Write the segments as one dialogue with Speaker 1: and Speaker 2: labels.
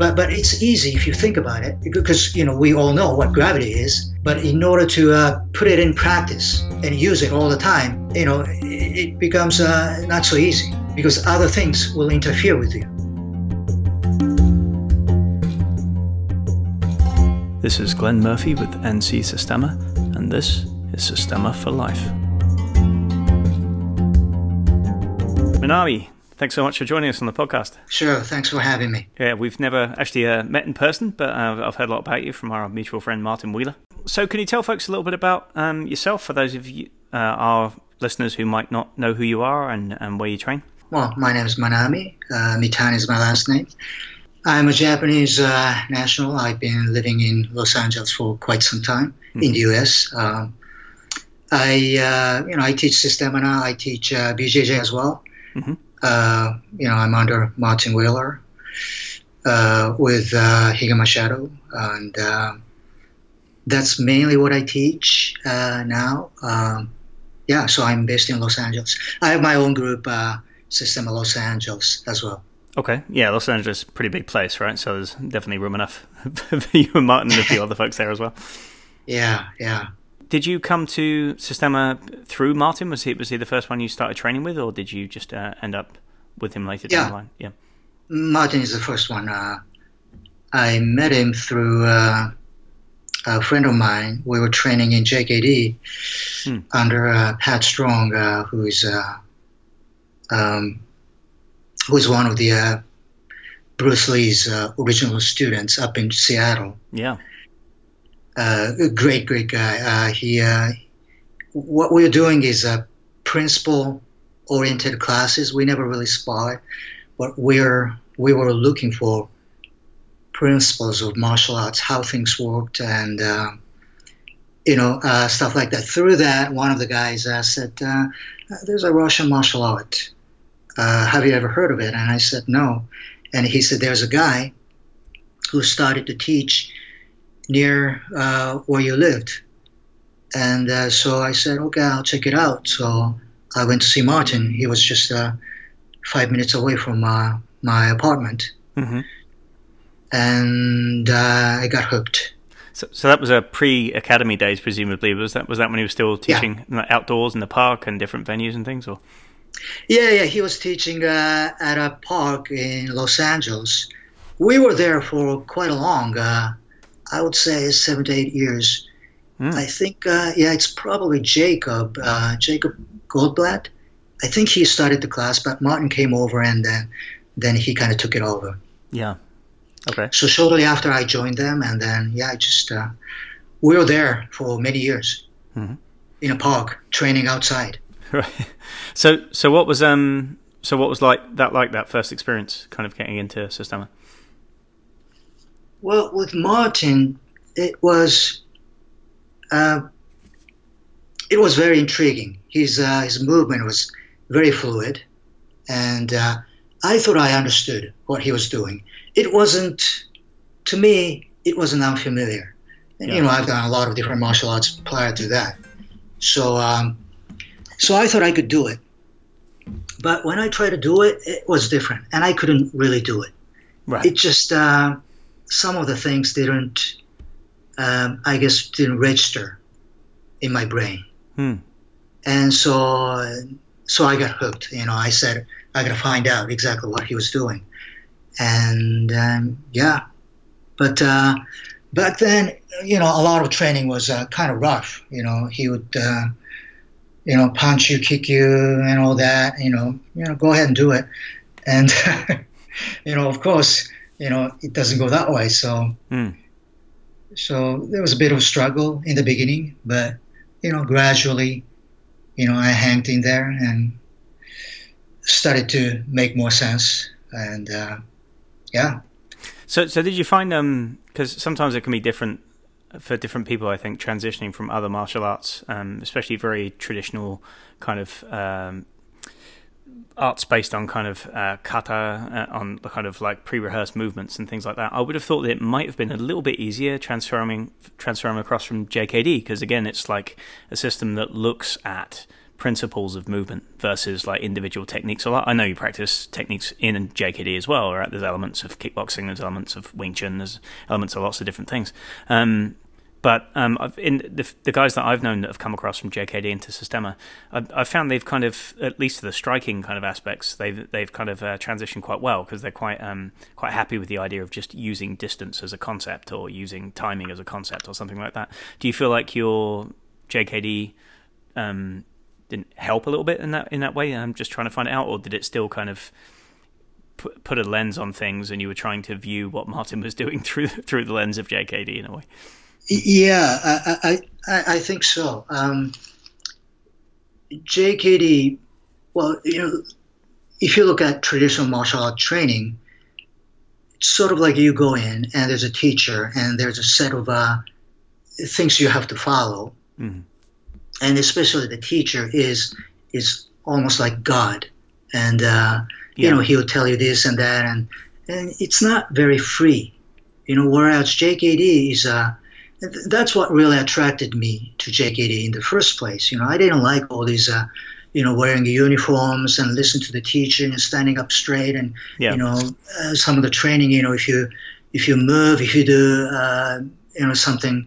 Speaker 1: But but it's easy if you think about it because you know we all know what gravity is. But in order to uh, put it in practice and use it all the time, you know, it, becomes uh, not so easy because other things will interfere with you.
Speaker 2: This is Glenn Murphy with NC Systema, and this is Systema for Life. Minami, thanks so much for joining us on the podcast.
Speaker 1: Sure, thanks for having me.
Speaker 2: Yeah, we've never actually uh, met in person, but uh, I've heard a lot about you from our mutual friend Martin Wheeler. So, can you tell folks a little bit about um, yourself for those of you, uh, our listeners who might not know who you are and, and where you train?
Speaker 1: Well, my name is Minami. Uh, Mitani is my last name. I'm a Japanese uh, national. I've been living in Los Angeles for quite some time mm-hmm. in the U.S. Um, I, uh, you know, I teach Systema. I teach uh, BJJ as well. Mm-hmm. Uh, you know, I'm under Martin Wheeler uh, with uh, Higema Shadow, and um, that's mainly what I teach now. Um, yeah, so I'm based in Los Angeles. I have my own group, Systema Los Angeles, as well.
Speaker 2: Okay, yeah, Los Angeles, is a pretty big place, right? So there's definitely room enough for you and Martin and a few other folks there as well.
Speaker 1: Yeah, yeah.
Speaker 2: Did you come to Systema through Martin? Was he was he the first one you started training with, or did you just uh, end up with him later
Speaker 1: yeah.
Speaker 2: down the line?
Speaker 1: Yeah, Martin is the first one. Uh, I met him through uh, a friend of mine. We were training in JKD hmm. under uh, Pat Strong, uh, who is uh, um, who's one of the uh, Bruce Lee's uh, original students up in Seattle.
Speaker 2: Yeah.
Speaker 1: Uh, a great, great guy. Uh, he, uh, what we are doing is uh, principle-oriented classes. We never really spar, but we're we were looking for principles of martial arts, how things worked, and you know stuff like that. Through that, one of the guys said, "There's a Russian martial art." uh, have you ever heard of it? And I said, no. And he said, there's a guy who started to teach near uh, where you lived. And uh, so I said, okay, I'll check it out. So I went to see Martin. He was just uh, five minutes away from my apartment. Mm-hmm. And uh, I got hooked.
Speaker 2: So, so that was a pre-academy days, presumably. Was that was that when he was still teaching yeah. outdoors in the park and different venues and things, or?
Speaker 1: Yeah, yeah, he was teaching uh, at a park in Los Angeles. We were there for quite a long, uh, I would say is seven to eight years. Mm. I think, uh, yeah, it's probably Jacob, uh, Jacob Goldblatt. I think he started the class, but Martin came over and then, then he kind of took it over.
Speaker 2: Yeah. Okay.
Speaker 1: So shortly after I joined them, and then yeah, I just uh, we were there for many years mm-hmm. in a park training outside.
Speaker 2: Right. So so what was um so what was like that like that first experience kind of getting into Systema?
Speaker 1: Well, with Martin, it was uh, it was very intriguing. His uh, his movement was very fluid, and uh, I thought I understood what he was doing. It wasn't to me. It wasn't unfamiliar. Yeah. You know, I've done a lot of different martial arts prior to that, so um, so I thought I could do it. But when I tried to do it, it was different, and I couldn't really do it. Right. It just uh, some of the things didn't, um, I guess, didn't register in my brain, hmm. and so so I got hooked. You know, I said I got to find out exactly what he was doing, and um, yeah, but uh, back then, you know, a lot of training was uh, kind of rough. You know, he would uh, you know, punch you, kick you, and all that. You know, you know, go ahead and do it. And you know, of course, you know, it doesn't go that way. So, mm. so there was a bit of struggle in the beginning, but you know, gradually, you know, I hanged in there and started to make more sense. And uh, yeah.
Speaker 2: So, so did you find um? Because sometimes it can be different for different people, I think transitioning from other martial arts, um, especially very traditional kind of um, arts based on kind of uh, kata, uh, on the kind of like pre-rehearsed movements and things like that. I would have thought that it might have been a little bit easier transferring transferring across from JKD because again, it's like a system that looks at principles of movement versus like individual techniques a lot. I know you practice techniques in JKD as well, right? There's elements of kickboxing, there's elements of Wing Chun, there's elements of lots of different things. Um, but um, in the, the, guys that I've known that have come across from JKD into Systema, I've, I've, found they've kind of, at least the striking kind of aspects, they've they've kind of uh, transitioned quite well because they're quite um, quite happy with the idea of just using distance as a concept or using timing as a concept or something like that. Do you feel like your JKD um, didn't help a little bit in that in that way? I'm just trying to find out, or did it still kind of put, put a lens on things and you were trying to view what Martin was doing through through the lens of JKD in a way?
Speaker 1: Yeah, I, I, I think so. Um, JKD, well, you know, if you look at traditional martial art training, it's sort of like you go in and there's a teacher and there's a set of uh, things you have to follow, mm-hmm. and especially the teacher is is almost like God, and uh, yeah. you know he'll tell you this and that, and and it's not very free, you know. Whereas JKD is uh, that's what really attracted me to JKD in the first place. You know, I didn't like all these, uh, you know, wearing the uniforms and listen to the teacher and standing up straight and yeah. you know uh, some of the training. You know, if you if you move, if you do, uh, you know, something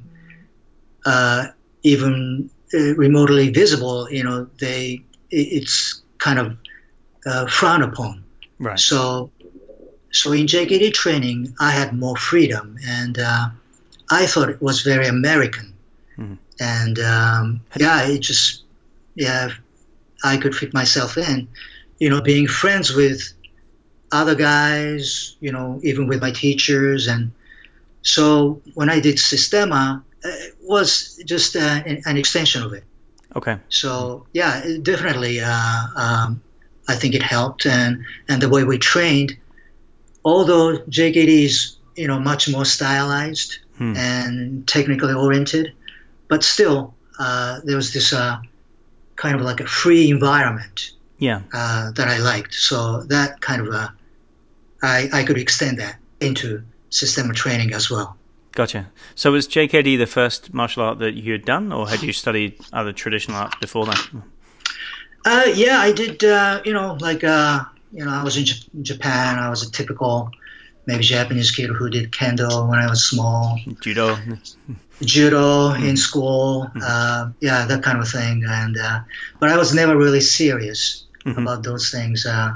Speaker 1: uh, even uh, remotely visible, you know, they it's kind of uh, frowned upon.
Speaker 2: Right.
Speaker 1: So, so in JKD training, I had more freedom and I thought it was very American. Mm-hmm. And um, yeah, it just, yeah, I could fit myself in. You know, being friends with other guys, you know, even with my teachers. And so when I did Systema, it was just uh, an extension of it.
Speaker 2: Okay.
Speaker 1: So yeah, definitely, uh, um, I think it helped, and and the way we trained, although JKD is you know much more stylized, hmm. and technically oriented, but still uh, there was this uh, kind of like a free environment.
Speaker 2: Yeah.
Speaker 1: Uh, that I liked. So that kind of uh, I I could extend that into Systema training as well.
Speaker 2: Gotcha. So was JKD the first martial art that you had done, or had you studied other traditional arts before that?
Speaker 1: Uh, yeah, I did. Uh, you know, like uh, you know, I was in J- Japan. I was a typical maybe Japanese kid who did kendo when I was small.
Speaker 2: Judo.
Speaker 1: Judo in school, mm. uh, yeah, that kind of thing. And uh, but I was never really serious mm-hmm. about those things. Uh,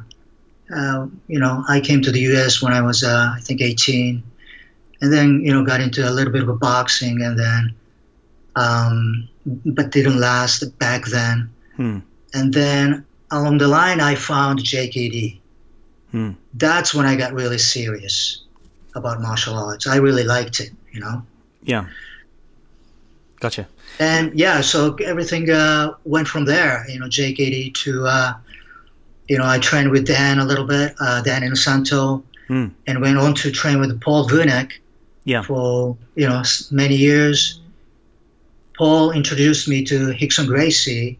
Speaker 1: uh you know, I came to the U.S. when I was, uh, I think, 18, and then you know got into a little bit of a boxing, and then, um, but didn't last back then. Hmm. And then along the line, I found JKD That's when I got really serious about martial arts. I really liked it, you know.
Speaker 2: Yeah. Gotcha.
Speaker 1: And yeah, so everything uh, went from there. You know, JKD to, uh, you know, I trained with Dan a little bit, uh, Dan Inosanto, hmm. and went on to train with Paul Vunak
Speaker 2: yeah.
Speaker 1: for, you know, many years. Paul introduced me to Rickson Gracie,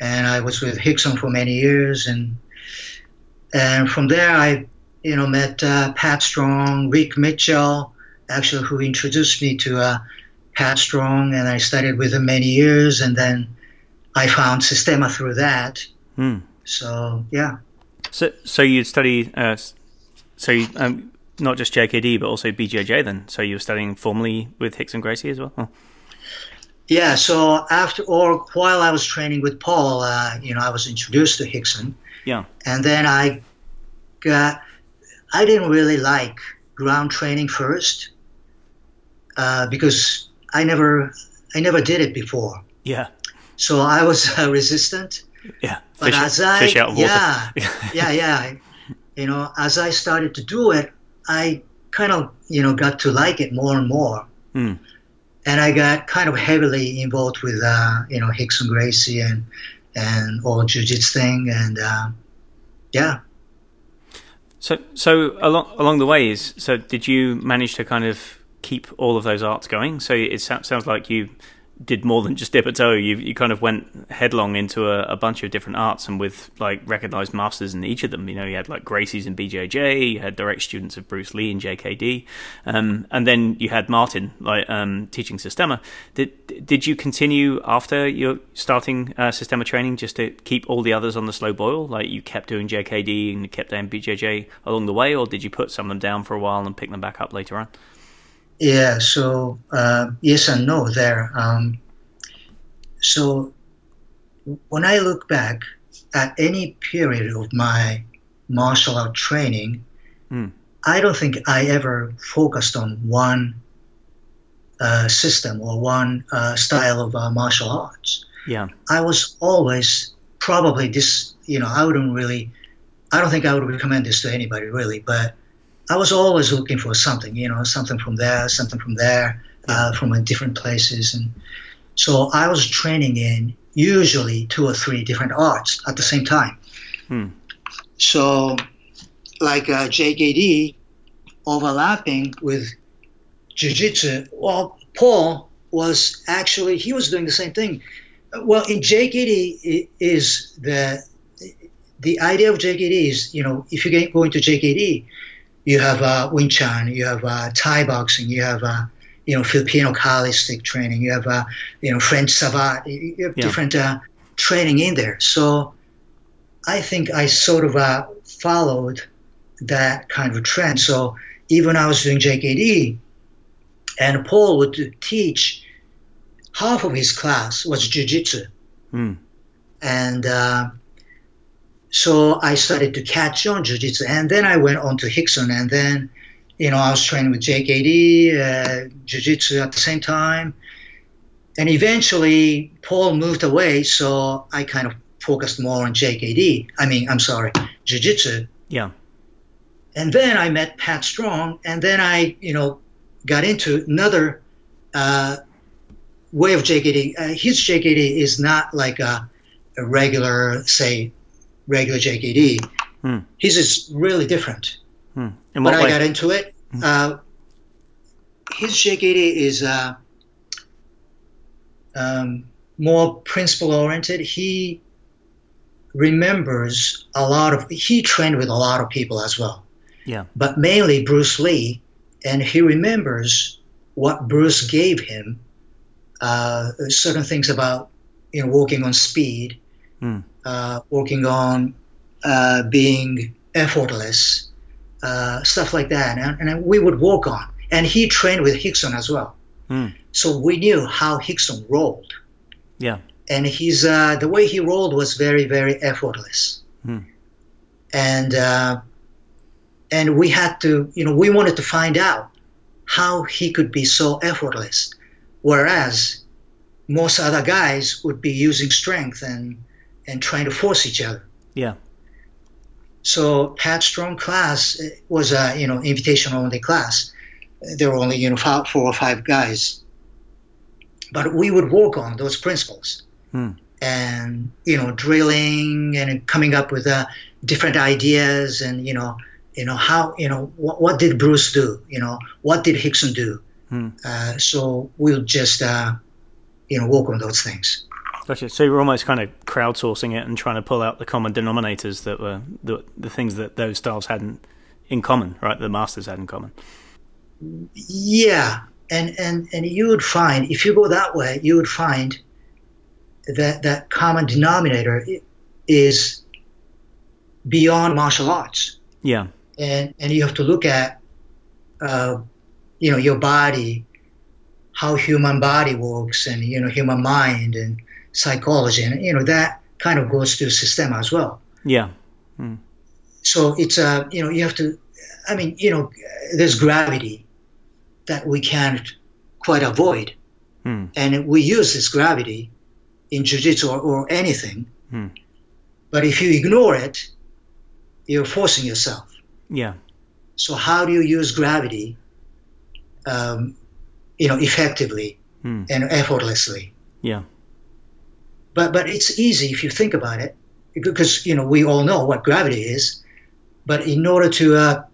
Speaker 1: and I was with Rickson for many years, and and from there, I, you know, met uh, Pat Strong, Rick Mitchell, actually, who introduced me to uh, Pat Strong, and I studied with him many years, and then I found Systema through that. Hmm. So yeah.
Speaker 2: So, so you study uh, so you, um, not just JKD, but also BJJ. Then, so you were studying formally with Rickson Gracie as well. Oh.
Speaker 1: Yeah. So after, or while I was training with Paul, uh, you know, I was introduced to Rickson,
Speaker 2: yeah.
Speaker 1: And then I got, I didn't really like ground training first uh, because I never, I never did it before.
Speaker 2: Yeah.
Speaker 1: So I was uh, resistant.
Speaker 2: Yeah.
Speaker 1: But
Speaker 2: fish,
Speaker 1: as I,
Speaker 2: fish out
Speaker 1: yeah, yeah, yeah, you know, as I started to do it, I kind of, you know, got to like it more and more. Mm. And I got kind of heavily involved with, uh, you know, Rickson Gracie and and all jiu-jitsu thing and uh, yeah.
Speaker 2: So so along along the ways so did you manage to kind of keep all of those arts going? So it sounds like you did more than just dip a toe. You you kind of went headlong into a, a, bunch of different arts, and with like recognized masters in each of them. You know, you had like Gracie's and BJJ, you had direct students of Bruce Lee and JKD, um, and then you had Martin like um, teaching Systema. Did did you continue after your starting uh, Systema training just to keep all the others on the slow boil? Like you kept doing JKD and you kept doing BJJ along the way, or did you put some of them down for a while and pick them back up later on?
Speaker 1: Yeah, so uh, yes and no there. Um, so when I look back at any period of my martial art training, mm. I don't think I ever focused on one uh, system or one uh, style of uh, martial arts.
Speaker 2: Yeah,
Speaker 1: I was always probably this. You know, I wouldn't really. I don't think I would recommend this to anybody really, but I was always looking for something, you know, something from there, something from there, uh, from different places, and so I was training in usually two or three different arts at the same time. Hmm. So, like uh, JKD overlapping with Jiu-Jitsu. Well, Paul was actually he was doing the same thing. Well, in JKD is the the idea of JKD is you know if you go into JKD you have uh, Wing Chun, you have uh, Thai boxing, you have uh, you know Filipino Kali training, you have uh, you know French savate, you have yeah. different uh, training in there. So I think I sort of uh, followed that kind of trend. So even I was doing JKD, and Paul would teach, half of his class was jiu-jitsu. Mm. And uh, so I started to catch on jiu-jitsu, and then I went on to Rickson, and then, you know, I was training with JKD, uh, jiu-jitsu at the same time, and eventually Paul moved away, so I kind of focused more on JKD. I mean, I'm sorry, jiu-jitsu.
Speaker 2: Yeah.
Speaker 1: And then I met Pat Strong, and then I, you know, got into another uh, way of JKD. Uh, his JKD is not like a, a regular, say, regular JKD. Hmm. His is really different. Hmm. but way? I got into it. Hmm. Uh, his JKD is uh, um, more principle oriented. He remembers a lot of. He trained with a lot of people as well.
Speaker 2: Yeah.
Speaker 1: But mainly Bruce Lee, and he remembers what Bruce gave him. Uh, certain things about you know working on speed mm. uh, working on uh, being effortless, uh, stuff like that. And, and, we would work on. And he trained with Rickson as well. Mm. So we knew how Rickson rolled.
Speaker 2: Yeah.
Speaker 1: And he's uh, the way he rolled was very, very effortless. Mm. And uh, and we had to, you know, we wanted to find out how he could be so effortless, whereas most other guys would be using strength and and trying to force each other.
Speaker 2: Yeah.
Speaker 1: So Pat Strong class was a you know invitation only class. There were only you know five, four or five guys, but we would work on those principles hmm. and you know drilling and coming up with uh, different ideas and you know you know how you know what, what did Bruce do you know what did Rickson do. Hmm. Uh, so we'll just uh, you know work on those things.
Speaker 2: Gotcha. So you're almost kind of crowdsourcing it and trying to pull out the common denominators that were the, the things that those styles hadn't in common, right? The masters had in common.
Speaker 1: Yeah, and and and you would find if you go that way, you would find that that common denominator is beyond martial arts.
Speaker 2: Yeah,
Speaker 1: and and you have to look at, uh, you know, your body, how human body works, and you know, human mind, and psychology, and you know that kind of goes to system as well.
Speaker 2: Yeah. Mm.
Speaker 1: So it's a uh, you know you have to, I mean you know there's gravity that we can't quite avoid, mm. and we use this gravity in jiu-jitsu or, or anything. Mm. But if you ignore it, you're forcing yourself.
Speaker 2: Yeah.
Speaker 1: So how do you use gravity, um, you know, effectively mm. and effortlessly?
Speaker 2: Yeah.
Speaker 1: But but it's easy if you think about it, because you know we all know what gravity is. But in order to uh,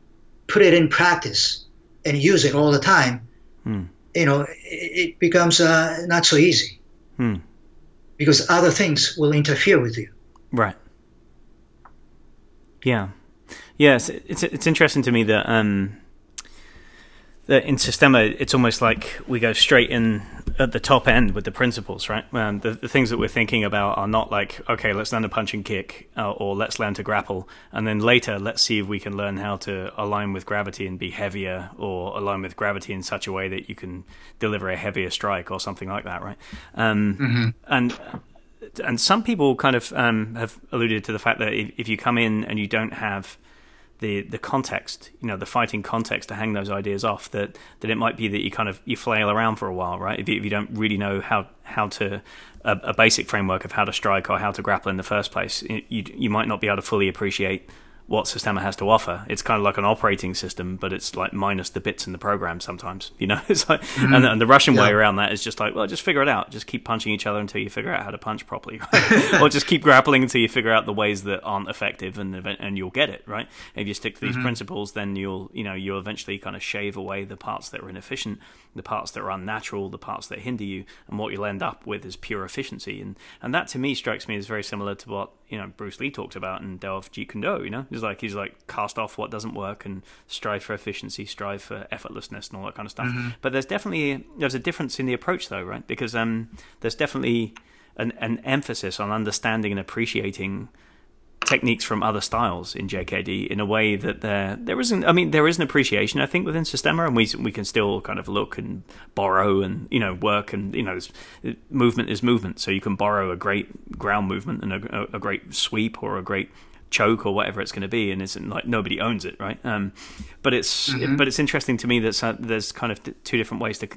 Speaker 1: put it in practice and use it all the time, hmm. you know, it, it becomes uh, not so easy.
Speaker 2: Hmm.
Speaker 1: because other things will interfere with you.
Speaker 2: Right. Yeah. Yes, it's it's interesting to me that um that in Systema it's almost like we go straight in at the top end with the principles, right? Um, the, the things that we're thinking about are not like okay, let's learn to punch and kick, uh, or let's learn to grapple, and then later let's see if we can learn how to align with gravity and be heavier, or align with gravity in such a way that you can deliver a heavier strike or something like that, right? Um, And and some people kind of um, have alluded to the fact that if, if you come in and you don't have the the context, you know, the fighting context to hang those ideas off, that that it might be that you kind of you flail around for a while, right? If you, if you don't really know how how to a, a basic framework of how to strike or how to grapple in the first place, you you might not be able to fully appreciate what Systema has to offer. It's kind of like an operating system, but it's like minus the bits in the program sometimes. You know, it's like, mm-hmm. and, the, and, the, Russian yeah. way around that is just like, well, just figure it out. Just keep punching each other until you figure out how to punch properly, right? or just keep grappling until you figure out the ways that aren't effective, and and you'll get it right. If you stick to these mm-hmm. principles, then you'll you know you'll eventually kind of shave away the parts that are inefficient, the parts that are unnatural, the parts that hinder you, and what you'll end up with is pure efficiency. And and that to me strikes me as very similar to what you know Bruce Lee talked about in of Jeet Kune Do. You know, he's like he's like cast off what doesn't work and strive for efficiency, strive for effortlessness, and all that kind of stuff. Mm-hmm. But there's definitely there's a difference in the approach though, right? Because um, there's definitely an, an emphasis on understanding and appreciating techniques from other styles in JKD in a way that there there isn't. I mean, there is an appreciation I think within Systema, and we we can still kind of look and borrow and you know work and you know movement is movement, so you can borrow a great ground movement and a, a great sweep or a great choke or whatever it's going to be, and it's like nobody owns it, right? Um, but it's mm-hmm. but it's interesting to me that there's kind of two different ways to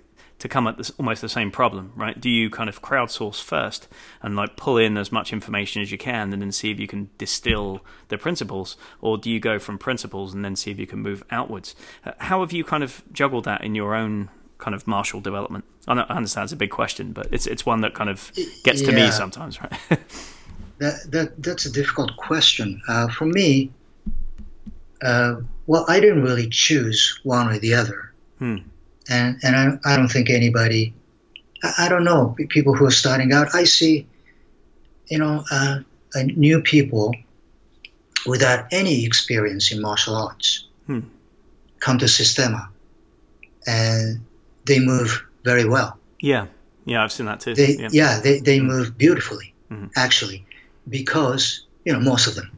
Speaker 2: to come at this almost the same problem, right? Do you kind of crowdsource first and like pull in as much information as you can, and then see if you can distill the principles, or do you go from principles and then see if you can move outwards? How have you kind of juggled that in your own kind of martial development? I understand it's a big question, but it's it's one that kind of gets yeah. to me sometimes, right?
Speaker 1: that, that that's a difficult question uh, for me. Uh, well, I didn't really choose one or the other.
Speaker 2: Hmm
Speaker 1: and and I, I don't think anybody I, I, don't know people who are starting out I see you know uh, new people without any experience in martial arts
Speaker 2: hmm.
Speaker 1: come to Systema, and they move very well
Speaker 2: yeah yeah I've seen that too
Speaker 1: they,
Speaker 2: yeah.
Speaker 1: yeah they, they mm-hmm. move beautifully
Speaker 2: mm-hmm.
Speaker 1: actually because you know most of them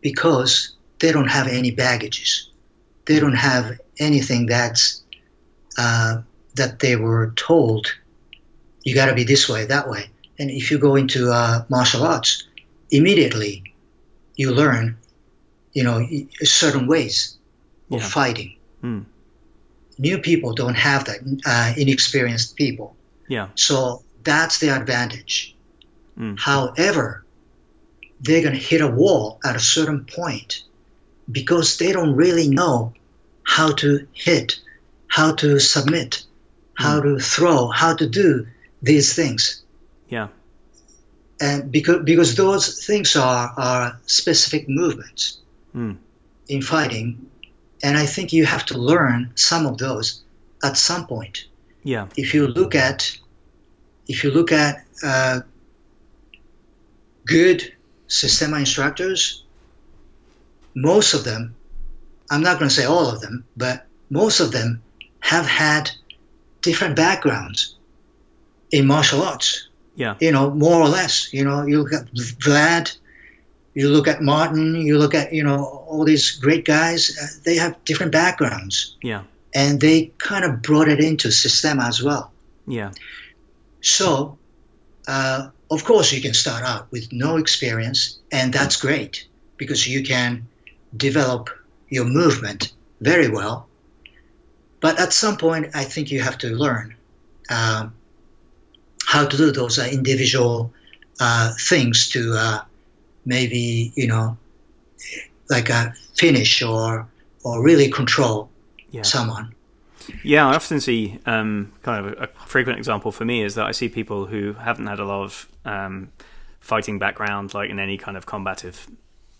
Speaker 1: because they don't have any baggages they don't have anything that's uh, that they were told you got to be this way, that way. And if you go into uh, martial arts, immediately you learn, you know, certain ways of yeah. fighting.
Speaker 2: Mm.
Speaker 1: New people don't have that, uh, inexperienced people.
Speaker 2: Yeah.
Speaker 1: So that's the advantage.
Speaker 2: Mm.
Speaker 1: However, they're going to hit a wall at a certain point because they don't really know how to hit how to submit, how mm. to throw, how to do these things.
Speaker 2: Yeah.
Speaker 1: And because because those things are are specific movements
Speaker 2: mm.
Speaker 1: in fighting, and I think you have to learn some of those at some point.
Speaker 2: Yeah.
Speaker 1: If you look at if you look at uh, good Systema instructors, most of them, I'm not going to say all of them, but most of them have had different backgrounds in martial arts.
Speaker 2: Yeah.
Speaker 1: You know, more or less. You know, you look at Vlad, you look at Martin, you look at, you know, all these great guys, uh, they have different backgrounds.
Speaker 2: Yeah.
Speaker 1: And they kind of brought it into Systema as well.
Speaker 2: Yeah.
Speaker 1: So, uh, of course, you can start out with no experience, and that's great because you can develop your movement very well but at some point, I think you have to learn um, how to do those uh, individual uh, things to uh, maybe you know, like a finish or or really control
Speaker 2: yeah.
Speaker 1: someone.
Speaker 2: Yeah, I often see um, kind of a, frequent example for me is that I see people who haven't had a lot of um, fighting background, like in any kind of combative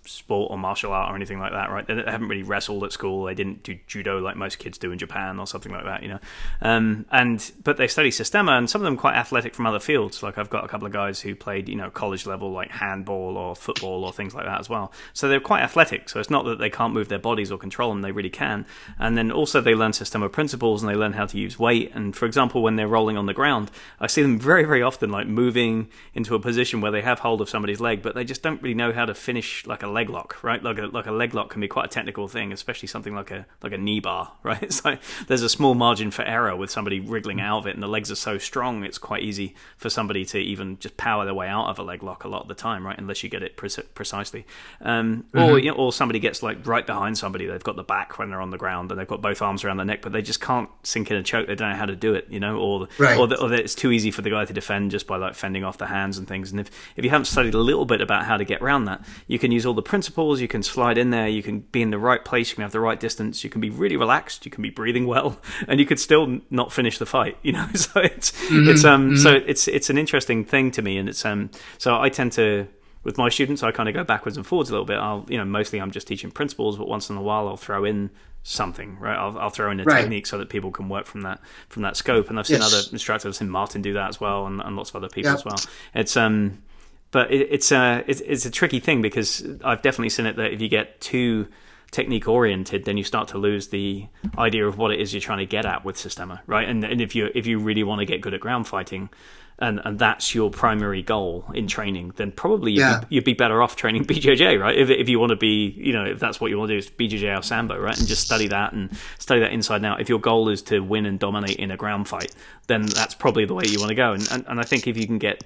Speaker 2: sport or martial art or anything like that, right? They haven't really wrestled at school. They didn't do judo like most kids do in Japan or something like that, you know. Um, and but they study Systema, and some of them quite athletic from other fields. Like I've got a couple of guys who played, you know, college level like handball or football or things like that as well. So they're quite athletic. So it's not that they can't move their bodies or control them; they really can. And then also they learn Systema principles and they learn how to use weight. And for example, when they're rolling on the ground, I see them very, very often like moving into a position where they have hold of somebody's leg, but they just don't really know how to finish like a leg lock, right? Like a like a leg lock can be quite a technical thing, especially something like a like a knee bar, right? It's like there's a small margin for error with somebody wriggling out of it, and the legs are so strong, it's quite easy for somebody to even just power their way out of a leg lock a lot of the time, right? Unless you get it pre- precisely, um, mm-hmm. or you know, or somebody gets like right behind somebody, they've got the back when they're on the ground, and they've got both arms around their neck, but they just can't sink in a choke. They don't know how to do it, you know, or right. or, the, or the, it's too easy for the guy to defend just by like fending off the hands and things. And if if you haven't studied a little bit about how to get around that, you can use all the principles. You can slide in there. You can be in the right place. You can have the right distance. You can be really relaxed. You can be breathing well, and you could still not finish the fight. You know, so it's mm-hmm. it's um mm-hmm. so it's it's an interesting thing to me, and it's um so I tend to with my students, I kind of go backwards and forwards a little bit. I'll, you know, mostly I'm just teaching principles, but once in a while I'll throw in something, right? I'll, I'll throw in a right. technique so that people can work from that from that scope. And I've seen yes. other instructors, I've seen Martin do that as well, and, and lots of other people yep. as well. It's um, but it, it's a it's, it's a tricky thing because I've definitely seen it that if you get too technique oriented, then you start to lose the idea of what it is you're trying to get at with Systema, right? And and if you if you really want to get good at ground fighting, and and that's your primary goal in training, then probably you'd, yeah. be, you'd be better off training BJJ, right? If if you want to be, you know, if that's what you want to do, is BJJ or Sambo, right? And just study that and study that inside and out. If your goal is to win and dominate in a ground fight, then that's probably the way you want to go. And and, and I think if you can get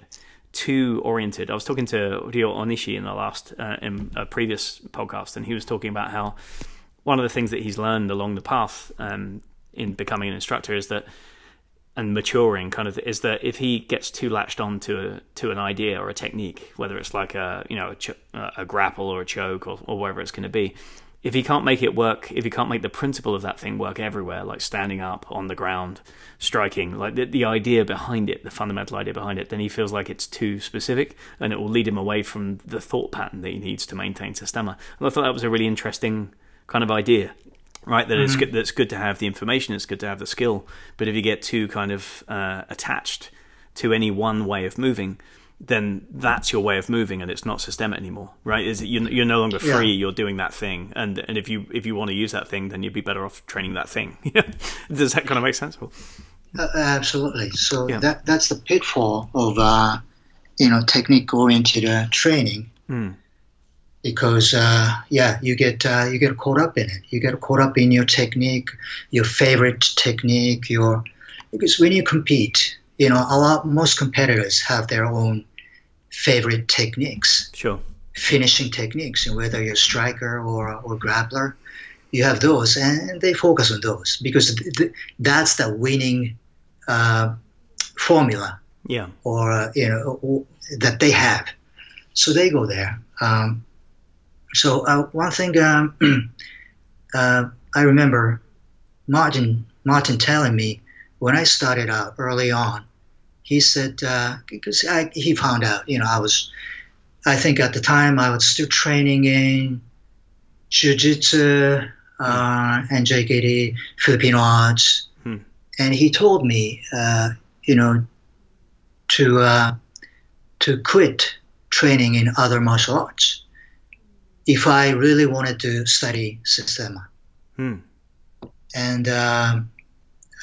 Speaker 2: too oriented. I was talking to Ryo Onishi in the last uh, in a previous podcast, and he was talking about how one of the things that he's learned along the path um, in becoming an instructor is that and maturing kind of is that if he gets too latched on to a, to an idea or a technique, whether it's like a you know a, ch- a grapple or a choke or, or whatever it's going to be, if he can't make it work, if he can't make the principle of that thing work everywhere, like standing up on the ground, striking, like the, the idea behind it, the fundamental idea behind it, then he feels like it's too specific and it will lead him away from the thought pattern that he needs to maintain Systema. And I thought that was a really interesting kind of idea, right? That mm-hmm. it's good, that it's good to have the information, it's good to have the skill, but if you get too kind of uh, attached to any one way of moving, then that's your way of moving and it's not systemic anymore right? Is you're no longer free yeah. you're doing that thing. And and if you if you want to use that thing then you'd be better off training that thing. Does that kind of make sense
Speaker 1: uh, absolutely. So yeah. that that's the pitfall of uh, you know technique oriented uh, training. Mm. because uh, yeah you get uh, you get caught up in it. You get caught up in your technique your favorite technique your because when you compete you know, a lot most competitors have their own favorite techniques.
Speaker 2: Sure.
Speaker 1: Finishing techniques, and whether you're a striker or or grappler, you have those, and they focus on those because th- th- that's the winning uh, formula.
Speaker 2: Yeah.
Speaker 1: Or uh, you know that they have, so they go there. Um, so uh, one thing um, uh, I remember Martin Martin telling me when I started out early on, he said uh, because I, he found out, you know, I was, I think at the time I was still training in jiu-jitsu uh, and JKD Filipino arts, hmm. and he told me, uh, you know, to uh, to quit training in other martial arts if I really wanted to study Systema. Hmm. And um,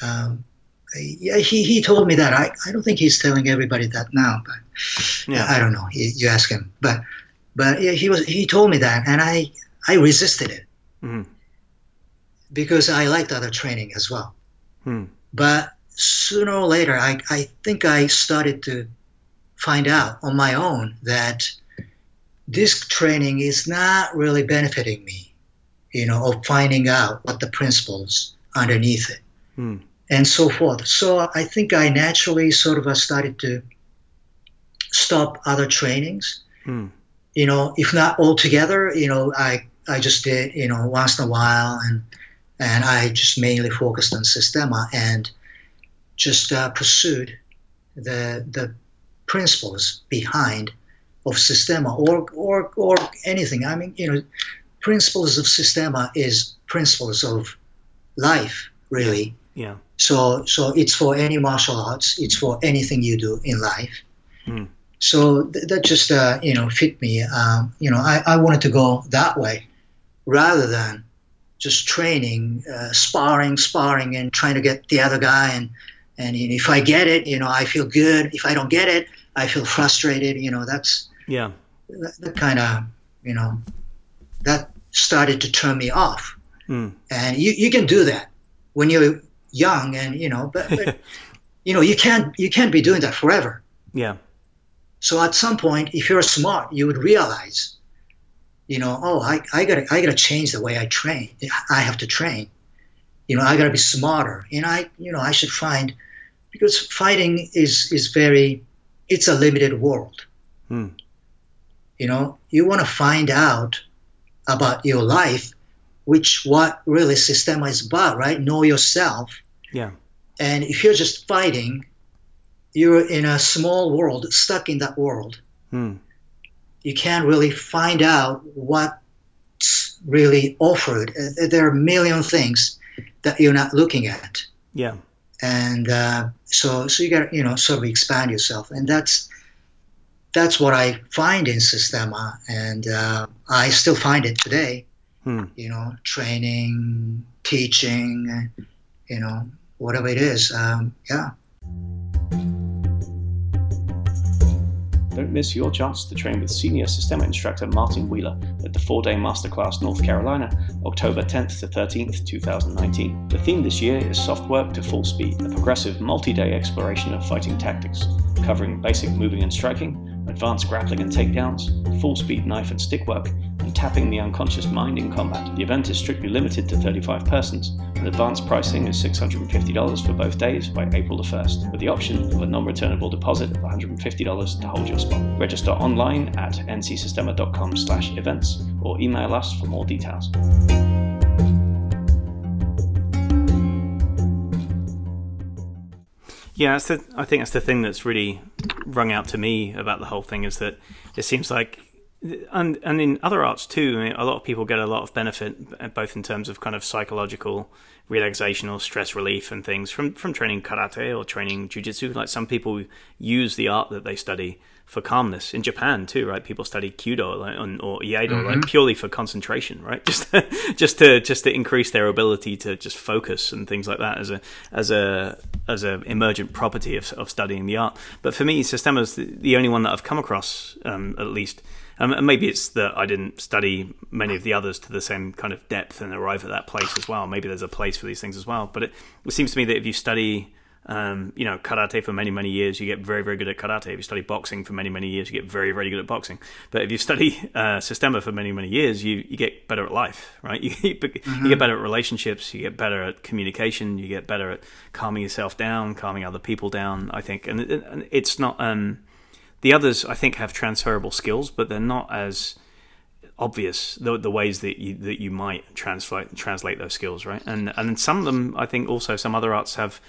Speaker 1: um, yeah, he, he told me that. I, I don't think he's telling everybody that now, but yeah. I don't know. He, you ask him, but but yeah, he was he told me that, and I I resisted it mm-hmm. because I liked other training as well. Hmm. But sooner or later, I I think I started to find out on my own that this training is not really benefiting me, you know, of finding out what the principles underneath it. Hmm and so forth. So I think I naturally sort of started to stop other trainings. Hmm. You know, if not altogether, you know, I I just did you know once in a while, and and I just mainly focused on Systema and just uh, pursued the the principles behind of Systema or or or anything. I mean, you know, principles of Systema is principles of life, really.
Speaker 2: Yeah.
Speaker 1: So so it's for any martial arts. It's for anything you do in life.
Speaker 2: Hmm.
Speaker 1: So th- that just uh, you know fit me. Um, you know, I, I wanted to go that way rather than just training, uh, sparring, sparring, and trying to get the other guy. And and if I get it, you know, I feel good. If I don't get it, I feel frustrated. You know, that's
Speaker 2: yeah,
Speaker 1: that, that kind of you know that started to turn me off.
Speaker 2: Mm.
Speaker 1: And you you can do that when you're young, and you know, but, but you know you can't you can't be doing that forever.
Speaker 2: Yeah.
Speaker 1: So at some point, if you're smart, you would realize you know, oh, I, I gotta, I gotta change the way I train. I have to train. You know, I gotta be smarter. And I, you know, I should find, because fighting is, is very, it's a limited world.
Speaker 2: Hmm.
Speaker 1: You know, you want to find out about your life, which what really Systema is about, right? Know yourself.
Speaker 2: Yeah.
Speaker 1: And if you're just fighting, you're in a small world, stuck in that world.
Speaker 2: Hmm
Speaker 1: you can't really find out what's really offered. Uh, there are a million things that you're not looking at.
Speaker 2: Yeah.
Speaker 1: And uh, so, so you got to, you know, sort of expand yourself, and that's that's what I find in Systema, and uh, I still find it today.
Speaker 2: Hmm.
Speaker 1: You know, training, teaching, you know, whatever it is. Um, yeah.
Speaker 3: Don't miss your chance to train with senior Systema instructor Martin Wheeler at the four day masterclass North Carolina, October 10th to 13th, 2019. The theme this year is Soft Work to Full Speed, a progressive multi day exploration of fighting tactics, covering basic moving and striking, advanced grappling and takedowns, full speed knife and stick work, and tapping the unconscious mind in combat. The event is strictly limited to 35 persons, and advanced pricing is $650 for both days by April the 1st, with the option of a non returnable deposit of $150 to hold your spot. Register online at ncsystema.com slash events or email us for more details.
Speaker 2: Yeah, the, I think that's the thing that's really rung out to me about the whole thing is that it seems like, and and in other arts too, I mean, a lot of people get a lot of benefit both in terms of kind of psychological relaxation or stress relief and things from from training karate or training jujitsu. Like some people use the art that they study for calmness in Japan too, right? People study Kyudo like, or Iaido mm-hmm. like purely for concentration, right? Just just to just to increase their ability to just focus and things like that as a as a as a emergent property of, of studying the art. But for me, Systema is the, the only one that I've come across, um, at least. Um, and maybe it's that I didn't study many of the others to the same kind of depth and arrive at that place as well. Maybe there's a place for these things as well. But it, it seems to me that if you study um, you know, karate for many, many years, you get very, very good at karate. If you study boxing for many, many years, you get very, very good at boxing. But if you study uh, Systema for many, many years, you, you get better at life, right? You, you, mm-hmm. you, get better at relationships, you get better at communication, you get better at calming yourself down, calming other people down, I think. And, and it's not, um, the others, I think, have transferable skills, but they're not as obvious the, the ways that you that you might translate translate those skills right? And and some of them I think also some other arts have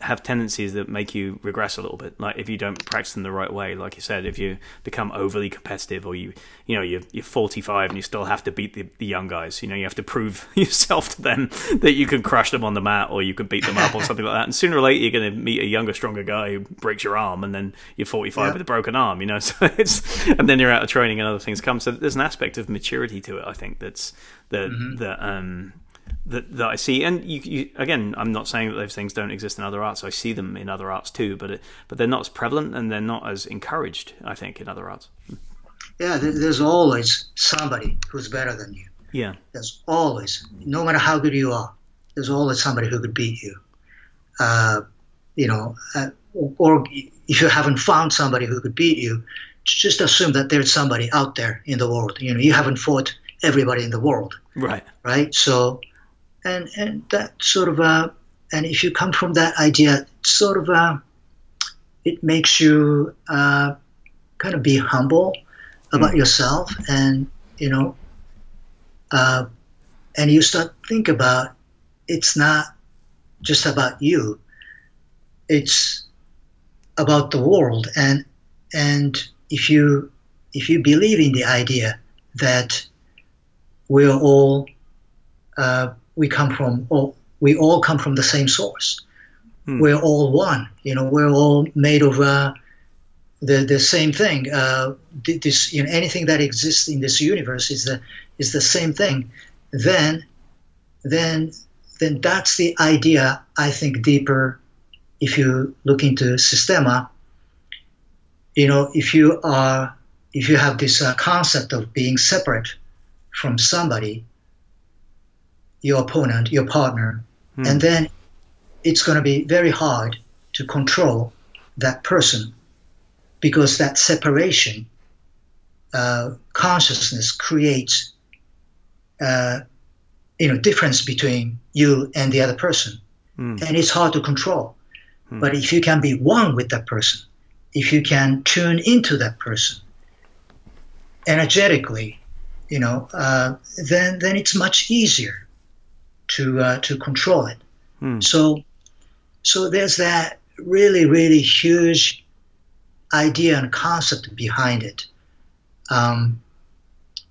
Speaker 2: have tendencies that make you regress a little bit like if you don't practice them the right way like you said if you become overly competitive or you you know you're, you're 45 and you still have to beat the, the young guys you know you have to prove yourself to them that you can crush them on the mat or you can beat them up or something like that and sooner or later you're going to meet a younger stronger guy who breaks your arm and then you're 45 yeah. with a broken arm you know so it's and then you're out of training and other things come so there's an aspect of maturity to it. I think that's that mm-hmm. that um that that I see. And you, you, again, I'm not saying that those things don't exist in other arts. I see them in other arts too, but it, but they're not as prevalent and they're not as encouraged. I think in other arts.
Speaker 1: Yeah, there's always somebody who's better than you.
Speaker 2: Yeah,
Speaker 1: there's always, no matter how good you are, there's always somebody who could beat you. Uh, you know, uh, or if you haven't found somebody who could beat you, just assume that there's somebody out there in the world. You know, you haven't fought everybody in the world.
Speaker 2: Right.
Speaker 1: Right. So, and and that sort of uh, and if you come from that idea, sort of uh, it makes you uh, kind of be humble about mm. yourself, and you know, uh, and you start think about it's not just about you. It's about the world and and if you if you believe in the idea that we're all uh, we come from all we all come from the same source. Hmm. We're all one. You know, we're all made of uh, the the same thing. Uh, this you know anything that exists in this universe is the is the same thing. Then then then that's the idea. I think deeper. If you look into Systema, you know, if you are if you have this uh, concept of being separate from somebody, your opponent, your partner, hmm. and then it's going to be very hard to control that person because that separation uh, consciousness creates uh, you know difference between you and the other person mm. and it's hard to control mm. but if you can be one with that person if you can tune into that person energetically you know uh, then then it's much easier to uh, to control it mm. so so there's that really really huge idea and concept behind it um,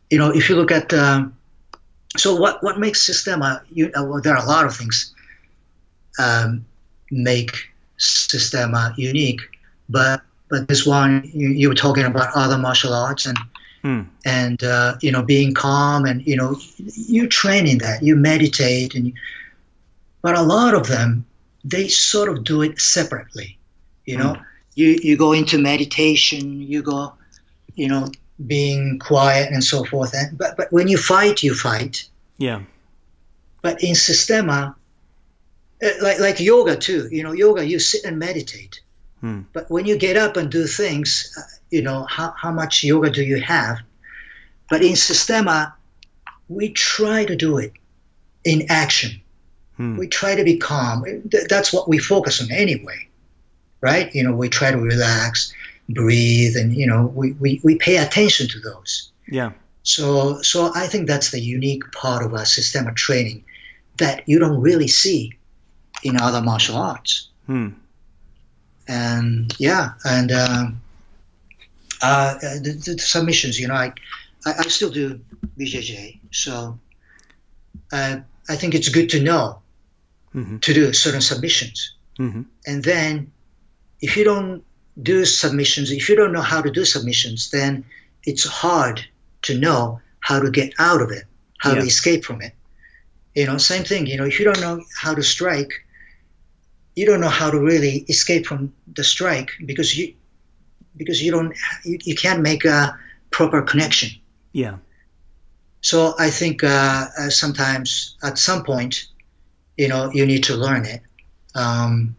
Speaker 1: you know if you look at um, so what what makes Systema? You, uh, well, there are a lot of things um, make Systema unique, but but this one you, you, were talking about other martial arts and hmm. and uh, you know being calm and you know you train in that you meditate and but a lot of them they sort of do it separately you know hmm. you you go into meditation you go you know being quiet and so forth. And but but when you fight, you fight.
Speaker 2: Yeah.
Speaker 1: But in Systema, uh, like like yoga too, you know, yoga you sit and meditate. Hmm. But when you get up and do things, uh, you know, how how much yoga do you have? But in Systema, we try to do it in action. Hmm. We try to be calm. That's what we focus on anyway, right? You know, we try to relax breathe, and you know we, we, we pay attention to those.
Speaker 2: Yeah.
Speaker 1: So so I think that's the unique part of our system of training that you don't really see in other martial arts.
Speaker 2: Hmm.
Speaker 1: And yeah, and um, uh, the, the, submissions, you know, I, I, I still do BJJ, so uh, I think it's good to know mm-hmm. to do certain submissions.
Speaker 2: Mm-hmm.
Speaker 1: And then if you don't do submissions, if you don't know how to do submissions, then it's hard to know how to get out of it, how yeah. to escape from it. You know, same thing. You know, if you don't know how to strike, you don't know how to really escape from the strike because you because you don't you, you can't make a proper connection.
Speaker 2: Yeah.
Speaker 1: So I think uh, uh, sometimes at some point, you know, you need to learn it. Um,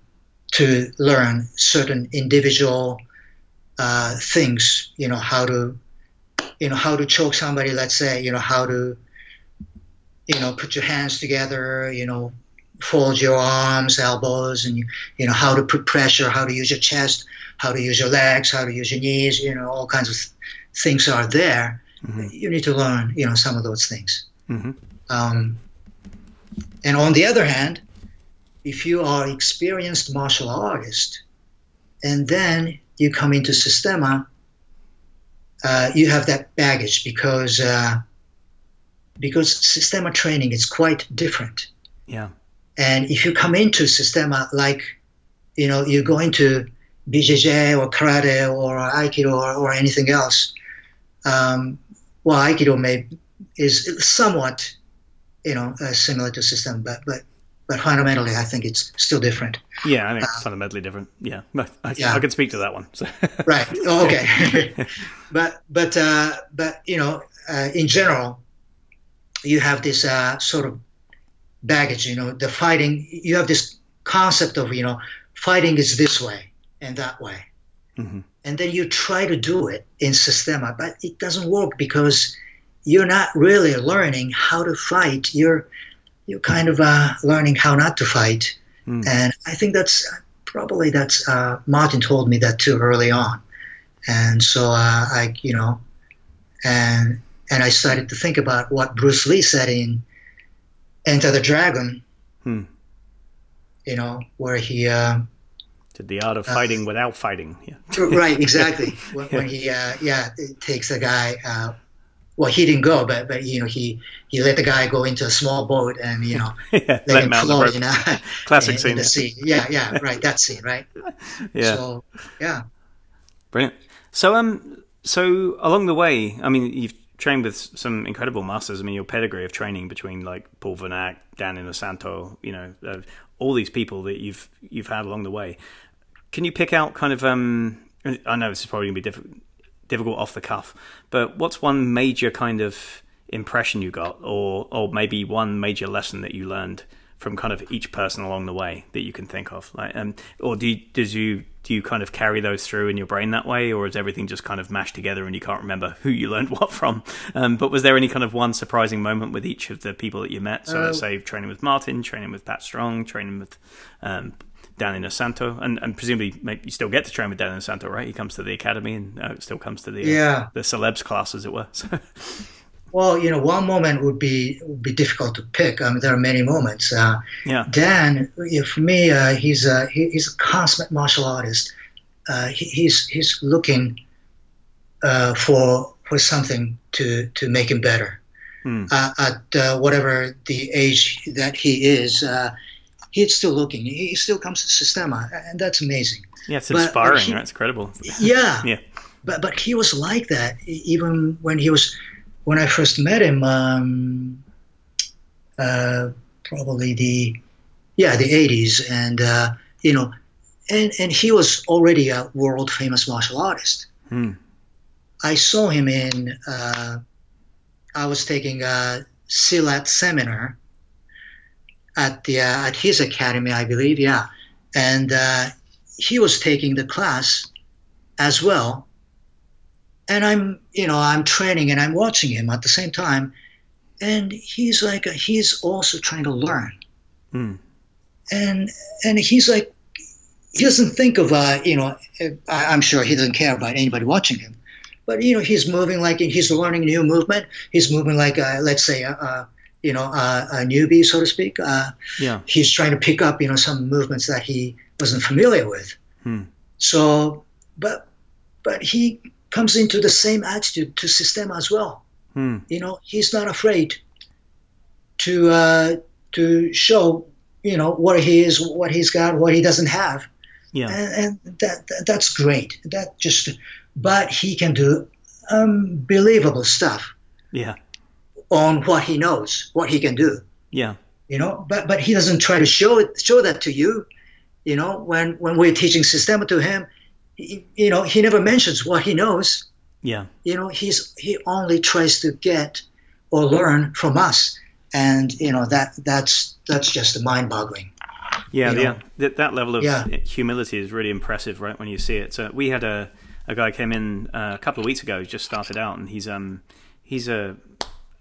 Speaker 1: to learn certain individual uh, things. You know how to, you know how to choke somebody. Let's say you know how to, you know, put your hands together. You know, fold your arms, elbows, and you, you know how to put pressure, how to use your chest, how to use your legs, how to use your knees. You know, all kinds of th- things are there. Mm-hmm. You need to learn, you know, some of those things.
Speaker 2: Mm-hmm.
Speaker 1: Um, and on the other hand, if you are experienced martial artist and then you come into Systema, uh, you have that baggage because uh, because Systema training is quite different.
Speaker 2: Yeah.
Speaker 1: And if you come into Systema like, you know, you're going into BJJ or karate or Aikido or, or anything else, um, well, Aikido may is somewhat, you know, uh, similar to Systema, but but but fundamentally, I think it's still different.
Speaker 2: Yeah, I mean, uh, fundamentally different. Yeah, I, yeah. I can speak to that one. So.
Speaker 1: right. Oh, okay. but but uh, but you know, uh, in general, you have this uh, sort of baggage. You know, the fighting. You have this concept of you know, fighting is this way and that way,
Speaker 2: mm-hmm.
Speaker 1: and then you try to do it in Systema, but it doesn't work because you're not really learning how to fight. You're you're kind of uh, learning how not to fight. Mm. And I think that's probably that's uh, Martin told me that too early on, and so uh, I you know, and and I started to think about what Bruce Lee said in Enter the Dragon.
Speaker 2: Hmm.
Speaker 1: You know where he uh,
Speaker 2: the art of fighting uh, without fighting. Yeah.
Speaker 1: right, exactly. When, yeah. when he, uh, yeah, takes a guy. Uh, well, he didn't go, but but you know he he let the guy go into a small boat and you know
Speaker 2: yeah, let, let him float. You know, classic
Speaker 1: in,
Speaker 2: scene.
Speaker 1: In the sea. Yeah, yeah, right. That scene, right?
Speaker 2: yeah.
Speaker 1: So yeah.
Speaker 2: Brilliant. So um, so along the way, I mean, you've trained with some incredible masters. I mean, your pedigree of training between like Paul Vunak, Dan Inosanto, you know, uh, all these people that you've you've had along the way. Can you pick out kind of um? I know this is probably gonna be difficult difficult off the cuff, but what's one major kind of impression you got, or or maybe one major lesson that you learned from kind of each person along the way that you can think of, like, um, or do you, does you do you kind of carry those through in your brain that way, or is everything just kind of mashed together and you can't remember who you learned what from? Um, but was there any kind of one surprising moment with each of the people that you met? So uh, let's say training with Martin, training with Pat Strong, training with um, Dan Inosanto, and, and presumably maybe you still get to train with Dan Inosanto, right? He comes to the academy and uh, still comes to the uh, the celebs class, as it were. So.
Speaker 1: Well, you know, one moment would be would be difficult to pick. I mean, there are many moments. Uh,
Speaker 2: yeah.
Speaker 1: Dan, for me, uh, he's a he, he's a consummate martial artist. Uh, he, he's he's looking uh, for for something to to make him better. Uh, at uh, whatever the age that he is, he's still looking. He still comes to Systema, and that's amazing.
Speaker 2: Yeah, it's but, inspiring. He, right? It's incredible.
Speaker 1: Yeah.
Speaker 2: yeah.
Speaker 1: But but he was like that even when he was when I first met him, um, uh, probably the yeah the 80s, and uh, you know, and and he was already a world famous martial artist.
Speaker 2: Hmm.
Speaker 1: I saw him in. Uh, I was taking a Silat seminar at the uh, at his academy, I believe. Yeah, and uh, he was taking the class as well and I'm, you know, I'm training and I'm watching him at the same time, and he's like, he's also trying to learn,
Speaker 2: mm.
Speaker 1: and and he's like, he doesn't think of, uh, you know, I, am sure he doesn't care about anybody watching him, but you know, he's moving like he's learning a new movement. He's moving like, uh, let's say, a, a you know, a, a, newbie, so to speak. Uh,
Speaker 2: yeah.
Speaker 1: He's trying to pick up, you know, some movements that he wasn't familiar with.
Speaker 2: Hmm.
Speaker 1: So, but but he comes into the same attitude to Systema as well.
Speaker 2: Hmm.
Speaker 1: You know, he's not afraid to uh, to show you know what he is, what he's got, what he doesn't have.
Speaker 2: Yeah,
Speaker 1: and, and that, that, that's great. That just, but he can do unbelievable stuff.
Speaker 2: Yeah,
Speaker 1: on what he knows, what he can do.
Speaker 2: Yeah,
Speaker 1: you know, but but he doesn't try to show it, show that to you. You know, when when we're teaching Systema to him, he, you know, he never mentions what he knows.
Speaker 2: Yeah.
Speaker 1: You know, he's he only tries to get or learn from us, and you know that that's that's just mind-boggling.
Speaker 2: Yeah, yeah. That, that level of yeah. humility is really impressive, right? When you see it. So we had a a guy came in uh, a couple of weeks ago, He just started out, and he's um he's a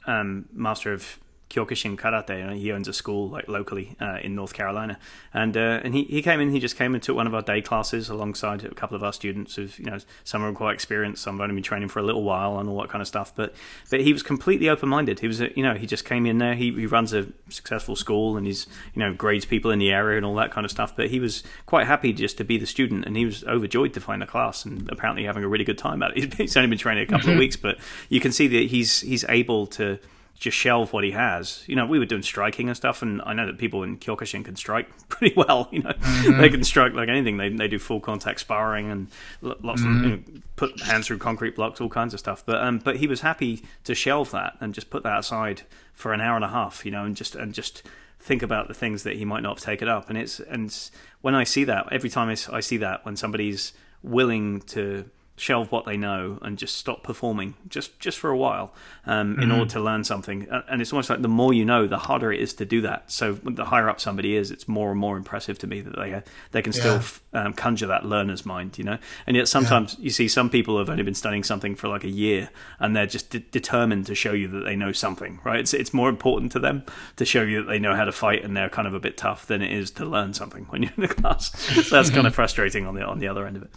Speaker 2: um, master of Kyokushin Karate. and he owns a school like locally uh, in North Carolina, and uh, and he, he came in. He just came and took one of our day classes alongside a couple of our students. Who you know some are quite experienced, some have only been training for a little while, and all that kind of stuff. But but he was completely open minded. He was a, you know he just came in there. He, he runs a successful school and he's you know grades people in the area and all that kind of stuff. But he was quite happy just to be the student, and he was overjoyed to find a class and apparently having a really good time at it. He's only been training a couple of weeks, but you can see that he's he's able to just shelve what he has. You know, we were doing striking and stuff, and I know that people in Kyokushin can strike pretty well. You know, mm-hmm. they can strike like anything. They they do full contact sparring and lots mm-hmm. of you know, put hands through concrete blocks, all kinds of stuff. But um, but he was happy to shelve that and just put that aside for an hour and a half. You know, and just and just think about the things that he might not have taken up. And it's and when I see that every time I see that when somebody's willing to shelve what they know and just stop performing just just for a while um, mm-hmm. in order to learn something and it's almost like the more you know the harder it is to do that so the higher up somebody is it's more and more impressive to me that they they can still yeah. um, conjure that learner's mind you know and yet sometimes yeah. you see some people have only been studying something for like a year and they're just de- determined to show you that they know something right it's it's more important to them to show you that they know how to fight and they're kind of a bit tough than it is to learn something when you're in the class so that's kind of frustrating on the on the other end of it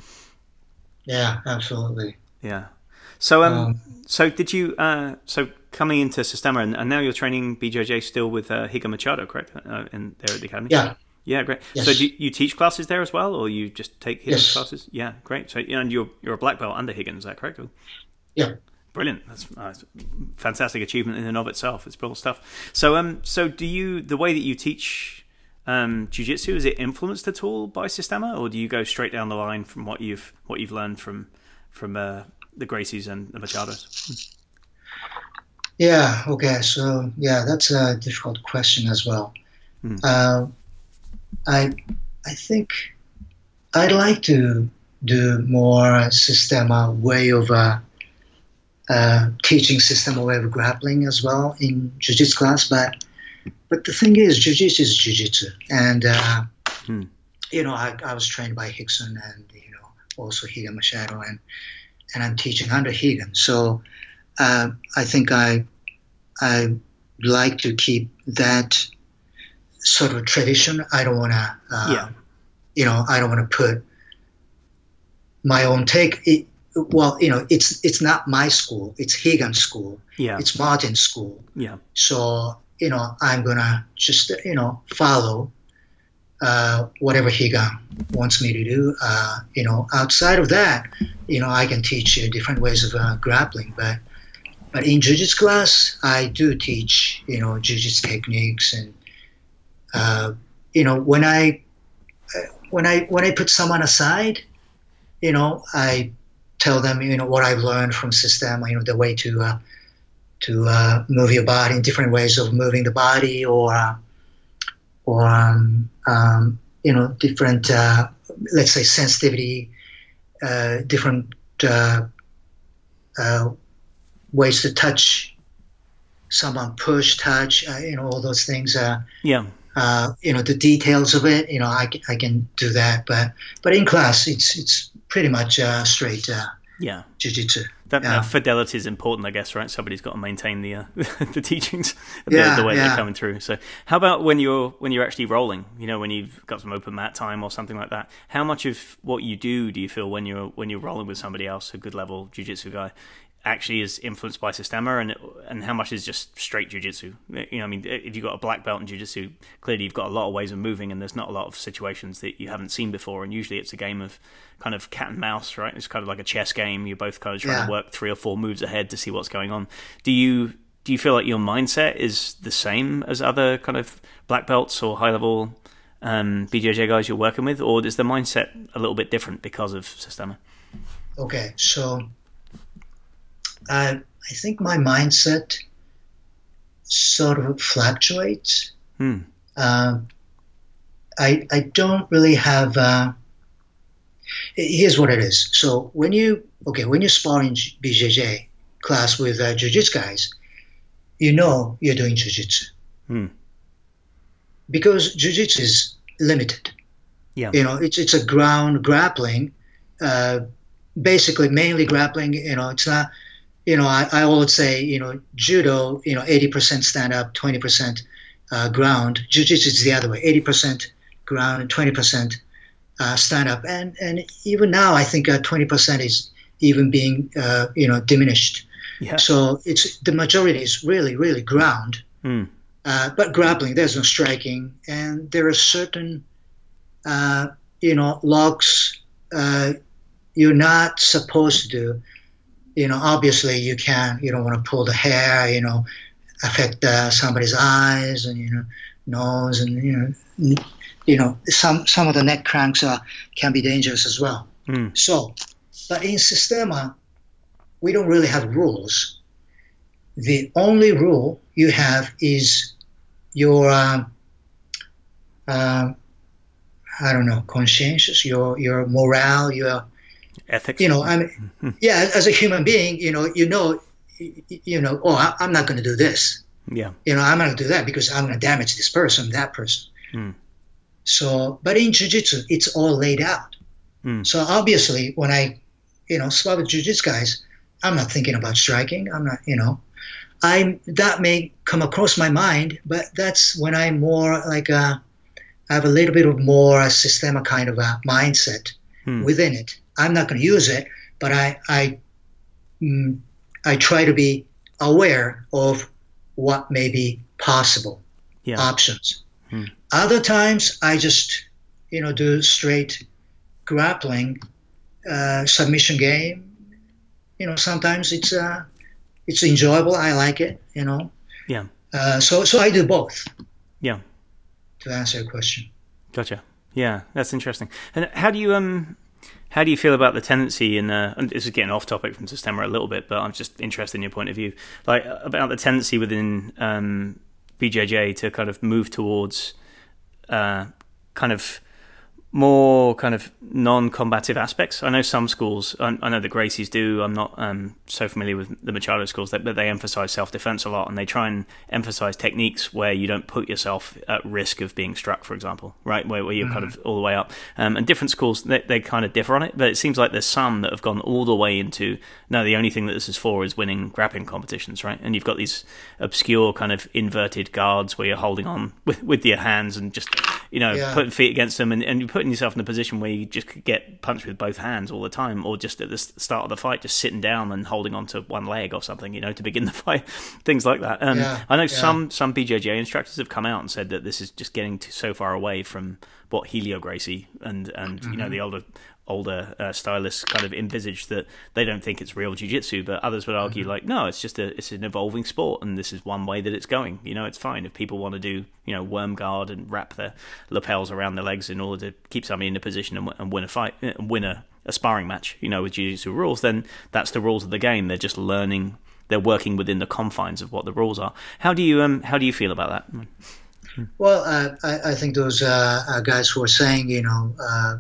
Speaker 1: yeah, absolutely.
Speaker 2: Yeah. So, um, um so did you? Uh, so coming into Systema, and, and, now you're training BJJ still with uh, Rigan Machado, correct? Uh, in there at the academy.
Speaker 1: Yeah,
Speaker 2: Yeah, great.
Speaker 1: Yes.
Speaker 2: So do you, you teach classes there as well, or you just take Rigan's
Speaker 1: Yes.
Speaker 2: classes? Yeah, great. So and you're you're a black belt under Rigan's, is that correct?
Speaker 1: Yeah.
Speaker 2: Brilliant. That's, uh, that's a fantastic achievement in and of itself. It's brilliant stuff. So, um, so do you the way that you teach um, jujitsu is it influenced at all by Systema, or do you go straight down the line from what you've what you've learned from from uh, the Gracies and the Machados?
Speaker 1: Yeah. Okay. So yeah, that's a difficult question as well.
Speaker 2: Hmm.
Speaker 1: Uh, I I think I'd like to do more Systema way of uh, uh, teaching systema way of grappling as well in jiu-jitsu class, but but the thing is, jiu-jitsu is jiu-jitsu, and uh,
Speaker 2: Hmm.
Speaker 1: you know I, I was trained by Rickson and you know also Rigan Machado and and I'm teaching under Rigan, so uh, I think I I like to keep that sort of tradition. I don't want to, uh,
Speaker 2: Yeah.
Speaker 1: you know, I don't want to put my own take. It, well, you know, it's it's not my school. It's Rigan school.
Speaker 2: Yeah,
Speaker 1: It's Martin's school.
Speaker 2: yeah,
Speaker 1: So you know, I'm gonna just you know follow uh, whatever Rigan wants me to do. Uh, you know, outside of that, you know, I can teach you different ways of uh, grappling, but but in jiu-jitsu class, I do teach you know jiu-jitsu techniques and uh, you know when I uh, when I when I put someone aside, you know, I tell them you know what I've learned from system, you know, the way to to uh, move your body in different ways of moving the body or uh, or um, um, you know different uh, let's say sensitivity uh, different uh, uh, ways to touch someone push touch uh, you know all those things uh,
Speaker 2: yeah.
Speaker 1: uh, you know the details of it you know I, can- I can do that but but in class it's it's pretty much uh, straight uh,
Speaker 2: Yeah,
Speaker 1: jiu-jitsu
Speaker 2: that,
Speaker 1: Yeah.
Speaker 2: that fidelity is important, I guess, right? Somebody's got to maintain the uh, the teachings, the,
Speaker 1: Yeah,
Speaker 2: the way they're coming through. So, how about when you're when you're actually rolling? You know, when you've got some open mat time or something like that. How much of what you do do you feel when you're when you're rolling with somebody else, a good level jujitsu guy, actually is influenced by Systema, and and how much is just straight jujitsu? You know, I mean, if you've got a black belt in jujitsu, clearly you've got a lot of ways of moving, and there's not a lot of situations that you haven't seen before, and usually it's a game of kind of cat and mouse, right? It's kind of like a chess game. You're both kind of trying
Speaker 1: Yeah.
Speaker 2: to work three or four moves ahead to see what's going on. Do you do you feel like your mindset is the same as other kind of black belts or high level um, BJJ guys you're working with, or is the mindset a little bit different because of Systema?
Speaker 1: Okay, so uh, I think my mindset sort of fluctuates.
Speaker 2: Hmm.
Speaker 1: Um, I I don't really have. Uh, here's what it is. So when you okay when you spar in BJJ class with uh, jiu-jitsu guys, you know you're doing jiu-jitsu
Speaker 2: Hmm.
Speaker 1: because jiu-jitsu is limited.
Speaker 2: Yeah.
Speaker 1: You know, it's it's a ground grappling, uh, basically mainly grappling. You know, it's not. You know, I, I always say, you know, judo, you know, 80% stand up, 20% uh, ground. Jiu-jitsu is the other way, 80% ground and 20% uh, stand up. And and even now, I think uh, 20% is even being, uh, you know, diminished.
Speaker 2: Yeah.
Speaker 1: So it's the majority is really, really ground. Uh, but grappling, there's no striking, and there are certain, uh, you know, locks uh, you're not supposed to do. You know, obviously you can't. You don't want to pull the hair. You know, affect uh, somebody's eyes and you know nose and you know, you know some some of the neck cranks are can be dangerous as well.
Speaker 2: Hmm.
Speaker 1: So, but in Systema, we don't really have rules. The only rule you have is your, um, um, I don't know, conscientious, your your morale, your,
Speaker 2: Ethics.
Speaker 1: you know, I mean, yeah, as a human being, you know, you know, you know, oh, I- I'm not going to do this.
Speaker 2: Yeah.
Speaker 1: You know, I'm not going to do that because I'm going to damage this person, that person.
Speaker 2: Hmm.
Speaker 1: So, but in jiu-jitsu, it's all laid out.
Speaker 2: Hmm.
Speaker 1: So obviously, when I, you know, spar with jiu-jitsu guys, I'm not thinking about striking. I'm not, you know, I'm that may come across my mind, but that's when I'm more like a, I have a little bit of more a systema kind of a mindset
Speaker 2: Hmm.
Speaker 1: within it. I'm not going to use it, but I, I, mm, I try to be aware of what may be possible
Speaker 2: Yeah.
Speaker 1: options. Hmm. Other times I just, you know, do straight grappling, uh, submission game. You know, sometimes it's uh, it's enjoyable. I like it. You know.
Speaker 2: Yeah.
Speaker 1: Uh, so so I do both.
Speaker 2: Yeah.
Speaker 1: To answer your question.
Speaker 2: Gotcha. Yeah, that's interesting. And how do you um how do you feel about the tendency in uh, and this is getting off topic from Systema a little bit, but I'm just interested in your point of view, like about the tendency within um, BJJ to kind of move towards uh, kind of more kind of non-combative aspects. I know some schools, I, I know the Gracies do. I'm not um, so familiar with the Machado schools, but they emphasize self-defense a lot, and they try and emphasize techniques where you don't put yourself at risk of being struck, for example, right, where, where you're mm-hmm. kind of all the way up. Um, and different schools they, they kind of differ on it, but it seems like there's some that have gone all the way into no, the only thing that this is for is winning grappling competitions, right? And you've got these obscure kind of inverted guards where you're holding on with with your hands and just you know yeah. putting feet against them, and, and you're putting yourself in a position where you just could get punched with both hands all the time, or just at the start of the fight, just sitting down and holding on to one leg or something, you know, to begin the fight, things like that. Um, yeah. I know yeah. some some BJJ instructors have come out and said that this is just getting so far away from what Helio Gracie and and mm-hmm. you know mm-hmm. the older older uh, stylists kind of envisage that they don't think it's real jiu-jitsu but others would argue mm-hmm. like no it's just a it's an evolving sport and this is one way that it's going. You know it's fine. If people want to do you know worm guard and wrap their lapels around their legs in order to keep somebody in a position and, and win a fight and uh, win a, a sparring match you know with jiu-jitsu rules then that's the rules of the game. They're just learning they're working within the confines of what the rules are. How do you um how do you feel about that?
Speaker 1: Well, uh, I, I, think those uh, uh guys who are saying, you know, uh,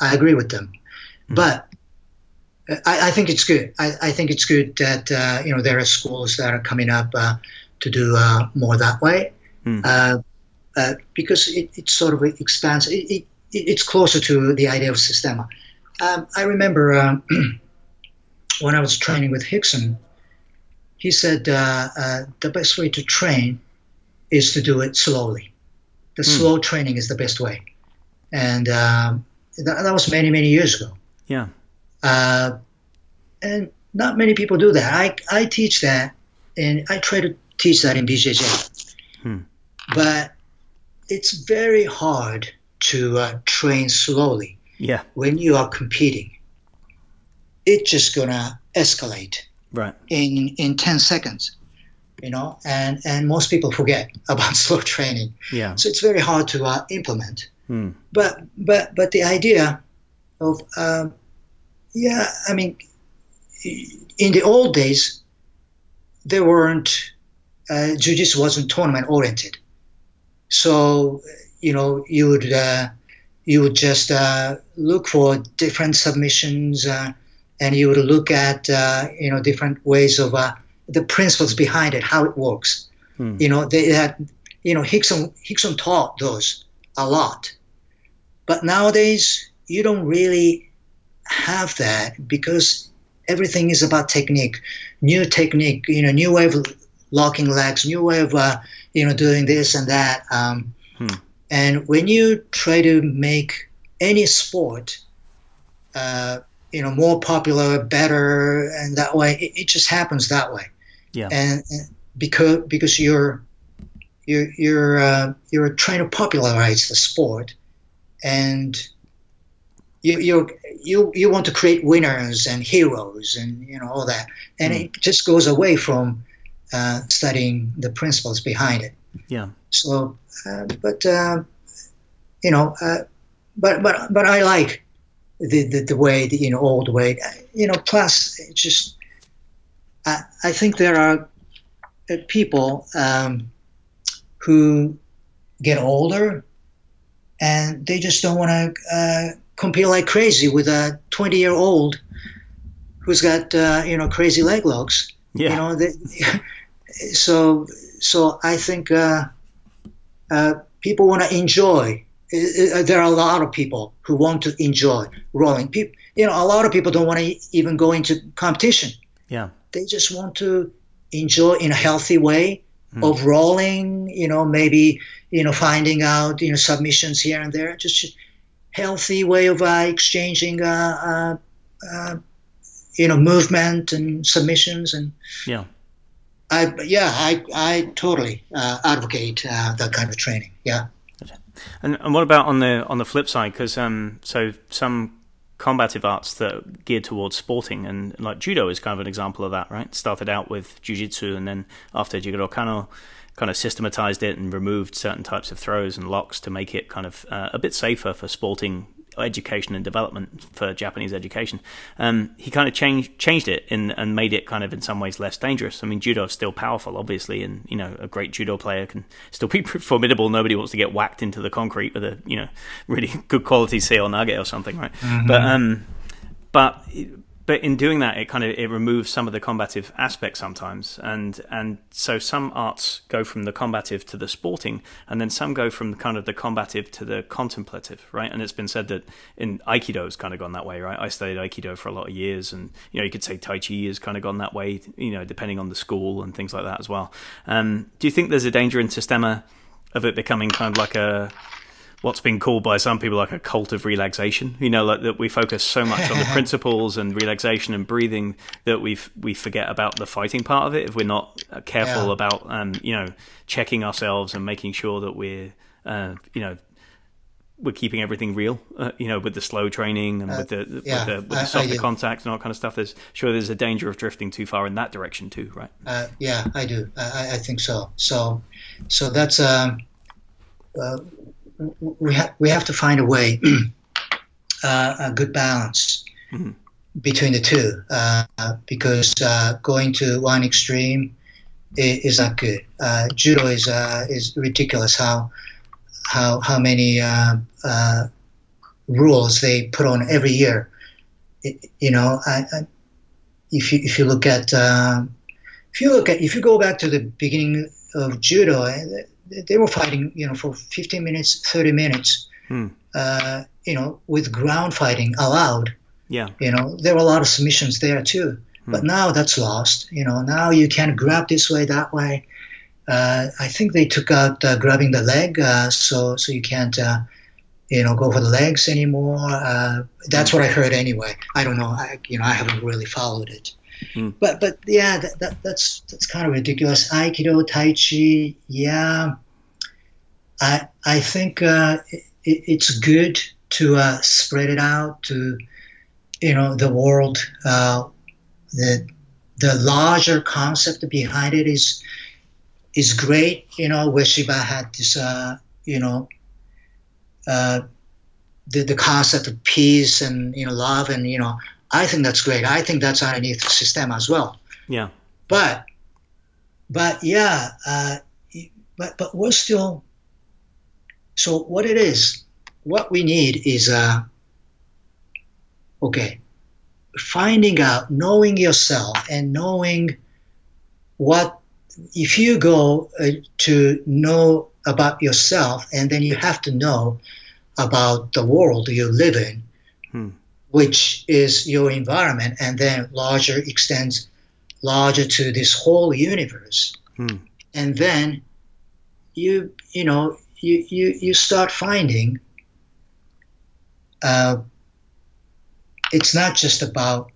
Speaker 1: I agree with them. Mm-hmm. But I, I, think it's good. I, I think it's good that uh, you know there are schools that are coming up uh, to do uh, more that way mm. because it, it, sort of expands. It, it, it's closer to the idea of Systema. Um, I remember um, when I was training with Rickson, he said the best way to train is to do it slowly. The mm. slow training is the best way. And um, that, that was many, many years ago.
Speaker 2: Yeah.
Speaker 1: Uh, and not many people do that. I, I teach that, and I try to teach that in BJJ. Hmm. But it's very hard to uh, train slowly.
Speaker 2: Yeah.
Speaker 1: When you are competing, it's just gonna escalate.
Speaker 2: Right.
Speaker 1: In in ten seconds, you know, and and most people forget about slow training.
Speaker 2: Yeah.
Speaker 1: So it's very hard to uh, implement.
Speaker 2: Hmm.
Speaker 1: But but but the idea of um, yeah, I mean, in the old days, there weren't uh, jiu-jitsu wasn't tournament oriented, so you know you would uh, you would just uh, look for different submissions, uh, and you would look at uh, you know different ways of uh, the principles behind it, how it works. Hmm. You know they had you know Rickson Rickson taught those a lot. But nowadays, you don't really have that because everything is about technique, new technique, you know, new way of locking legs, new way of, uh, you know, doing this and that. Um, hmm. And when you try to make any sport, uh, you know, more popular, better, and that way, it, it just happens that way.
Speaker 2: Yeah.
Speaker 1: And, and because because you're you're you're uh, you're trying to popularize the sport, and you you you you want to create winners and heroes and you know all that, and mm. it just goes away from uh, studying the principles behind it.
Speaker 2: Yeah.
Speaker 1: So, uh, but uh, you know, uh, but but but I like the the, the way the, you know old way. You know, plus just I I think there are uh, people. Um, who get older and they just don't want to uh, compete like crazy with a 20 year old who's got uh, you know crazy leg locks.
Speaker 2: Yeah.
Speaker 1: You know, they, so so I think uh, uh people want to enjoy. There are a lot of people who want to enjoy rolling. People, you know, a lot of people don't want to even go into competition.
Speaker 2: Yeah.
Speaker 1: They just want to enjoy in a healthy way mm. of rolling, you know, maybe, you know, finding out, you know, submissions here and there. Just healthy way of uh, exchanging, uh, uh, uh, you know, movement and submissions. And
Speaker 2: yeah,
Speaker 1: I yeah, I I totally uh, advocate uh, that kind of training. Yeah.
Speaker 2: And, and what about on the on the flip side? Because um, so some combative arts that are geared towards sporting, and like judo is kind of an example of that, right? Started out with jujitsu, and then after Jigoro Kano kind of systematized it and removed certain types of throws and locks to make it kind of uh, a bit safer for sporting education and development for Japanese education. Um, he kind of changed changed it in, and made it kind of in some ways less dangerous. I mean, judo is still powerful, obviously, and you know a great judo player can still be formidable. Nobody wants to get whacked into the concrete with a you know really good quality seoi nage or something, right? Mm-hmm. But um, but but in doing that, it kind of it removes some of the combative aspects sometimes, and and so some arts go from the combative to the sporting, and then some go from kind of the combative to the contemplative, right? And it's been said that in Aikido has kind of gone that way, right? I studied Aikido for a lot of years, and you know you could say Tai Chi has kind of gone that way, you know, depending on the school and things like that as well. Um, do you think there's a danger in Systema of it becoming kind of like a what's been called by some people like a cult of relaxation. You know, like that we focus so much on the principles and relaxation and breathing that we we forget about the fighting part of it. If we're not uh, careful yeah. about, um, you know, checking ourselves and making sure that we're, uh, you know, we're keeping everything real, uh, you know, with the slow training and uh, with the yeah, with the, with the softer contact and all that kind of stuff. There's sure there's a danger of drifting too far in that direction too, right?
Speaker 1: Uh, yeah, I do. I, I, think so. So, so that's um, uh, we have we have to find a way, uh, a good balance mm-hmm. between the two, uh, because uh, going to one extreme is, is not good. Uh, judo is uh, is ridiculous how how how many uh, rules they put on every year. It, you know, I, I, if you if you look at if you look at if you go back to the beginning of judo they were fighting, you know, for 15 minutes, 30 minutes, hmm. uh, you know, with ground fighting allowed.
Speaker 2: Yeah.
Speaker 1: You know, there were a lot of submissions there too. Hmm. But now that's lost. You know, now you can grab this way, that way. Uh, I think they took out uh, grabbing the leg, uh, so so you can't, uh, you know, go for the legs anymore. Uh, that's what I heard anyway. I don't know. I, you know, I haven't really followed it. Mm. But but yeah, that, that, that's that's kind of ridiculous. Aikido, Tai Chi, yeah. I I think uh, it, it's good to uh, spread it out to you know the world. Uh, the the larger concept behind it is is great. You know, Ueshiba had this uh, you know uh, the the concept of peace and you know love and you know I think that's great. I think that's underneath the system as well.
Speaker 2: Yeah.
Speaker 1: But, but yeah, uh, but but we're still. So what it is, what we need is uh, okay, finding out, knowing yourself, and knowing what if you go uh, to know about yourself, and then you have to know about the world you live in. Which is your environment, and then larger extends larger to this whole universe. Hmm. And then you you know you you, you start finding uh, it's not just about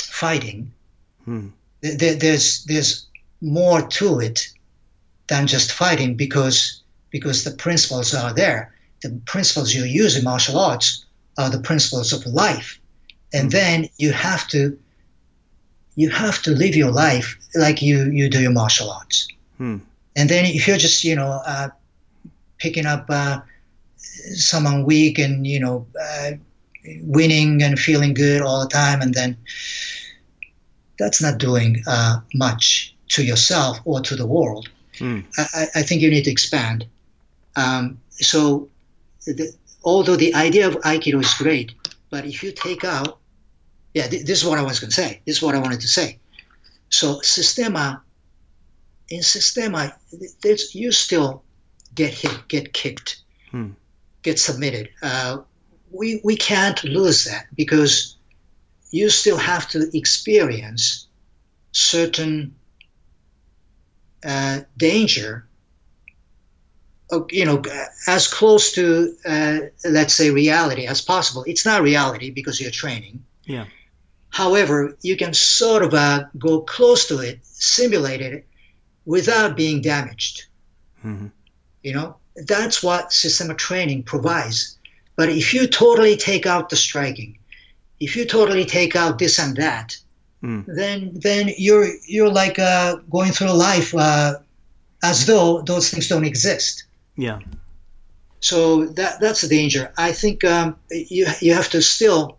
Speaker 1: fighting. Hmm. There, there's there's more to it than just fighting because because the principles are there. The principles you use in martial arts are the principles of life. And mm. then you have to you have to live your life like you, you do your martial arts. Hmm. And then if you're just, you know, uh, picking up uh, someone weak and, you know, uh, winning and feeling good all the time, and then that's not doing uh, much to yourself or to the world. Hmm. I, I, think you need to expand. Um, so the, although the idea of Aikido is great, but if you take out, yeah, th- this is what I was going to say. This is what I wanted to say. So Systema, in Systema, there's, you still get hit, get kicked, hmm. get submitted. Uh, we, we can't lose that because you still have to experience certain uh, danger you know, as close to, uh, let's say, reality as possible. It's not reality because you're training.
Speaker 2: Yeah.
Speaker 1: However, you can sort of uh, go close to it, simulate it, without being damaged.
Speaker 2: Mm-hmm.
Speaker 1: You know, that's what systemic training provides. But if you totally take out the striking, if you totally take out this and that,
Speaker 2: Mm.
Speaker 1: then then you're you're like uh, going through life uh, as though those things don't exist.
Speaker 2: Yeah.
Speaker 1: So that that's the danger. I think um, you you have to still,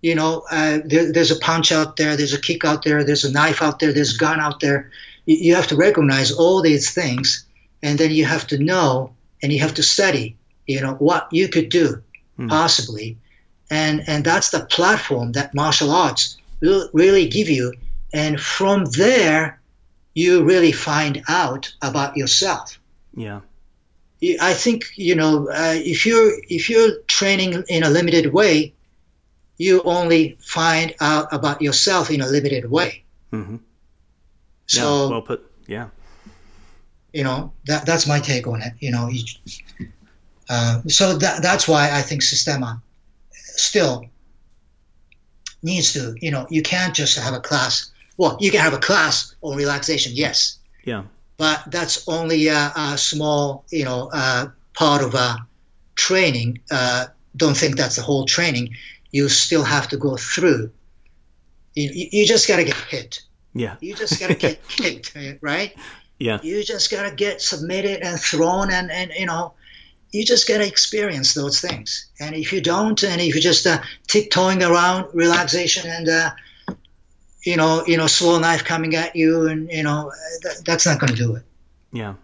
Speaker 1: you know, uh, there, there's a punch out there, there's a kick out there, there's a knife out there, there's a gun out there. You, you have to recognize all these things, and then you have to know and you have to study, you know, what you could do
Speaker 2: Hmm.
Speaker 1: possibly, and and that's the platform that martial arts will really give you, and from there, you really find out about yourself.
Speaker 2: Yeah.
Speaker 1: I think you know uh, if you're if you're training in a limited way, you only find out about yourself in a limited way.
Speaker 2: Mm-hmm.
Speaker 1: So
Speaker 2: yeah. Well put. Yeah.
Speaker 1: you know that that's my take on it. You know, you, uh, so that that's why I think Systema still needs to. You know, you can't just have a class. Well, you can have a class on relaxation, yes,
Speaker 2: Yeah.
Speaker 1: But that's only a, a small, you know, uh, part of a training. Uh, don't think that's the whole training. You still have to go through. You, you just gotta get hit.
Speaker 2: Yeah.
Speaker 1: You just gotta get kicked, right?
Speaker 2: Yeah.
Speaker 1: You just gotta get submitted and thrown, and and you know, you just gotta experience those things. And if you don't, and if you're just uh, tiptoeing around relaxation and uh, you know, you know, slow knife coming at you, and you know, that, that's not gonna do it.
Speaker 2: Yeah,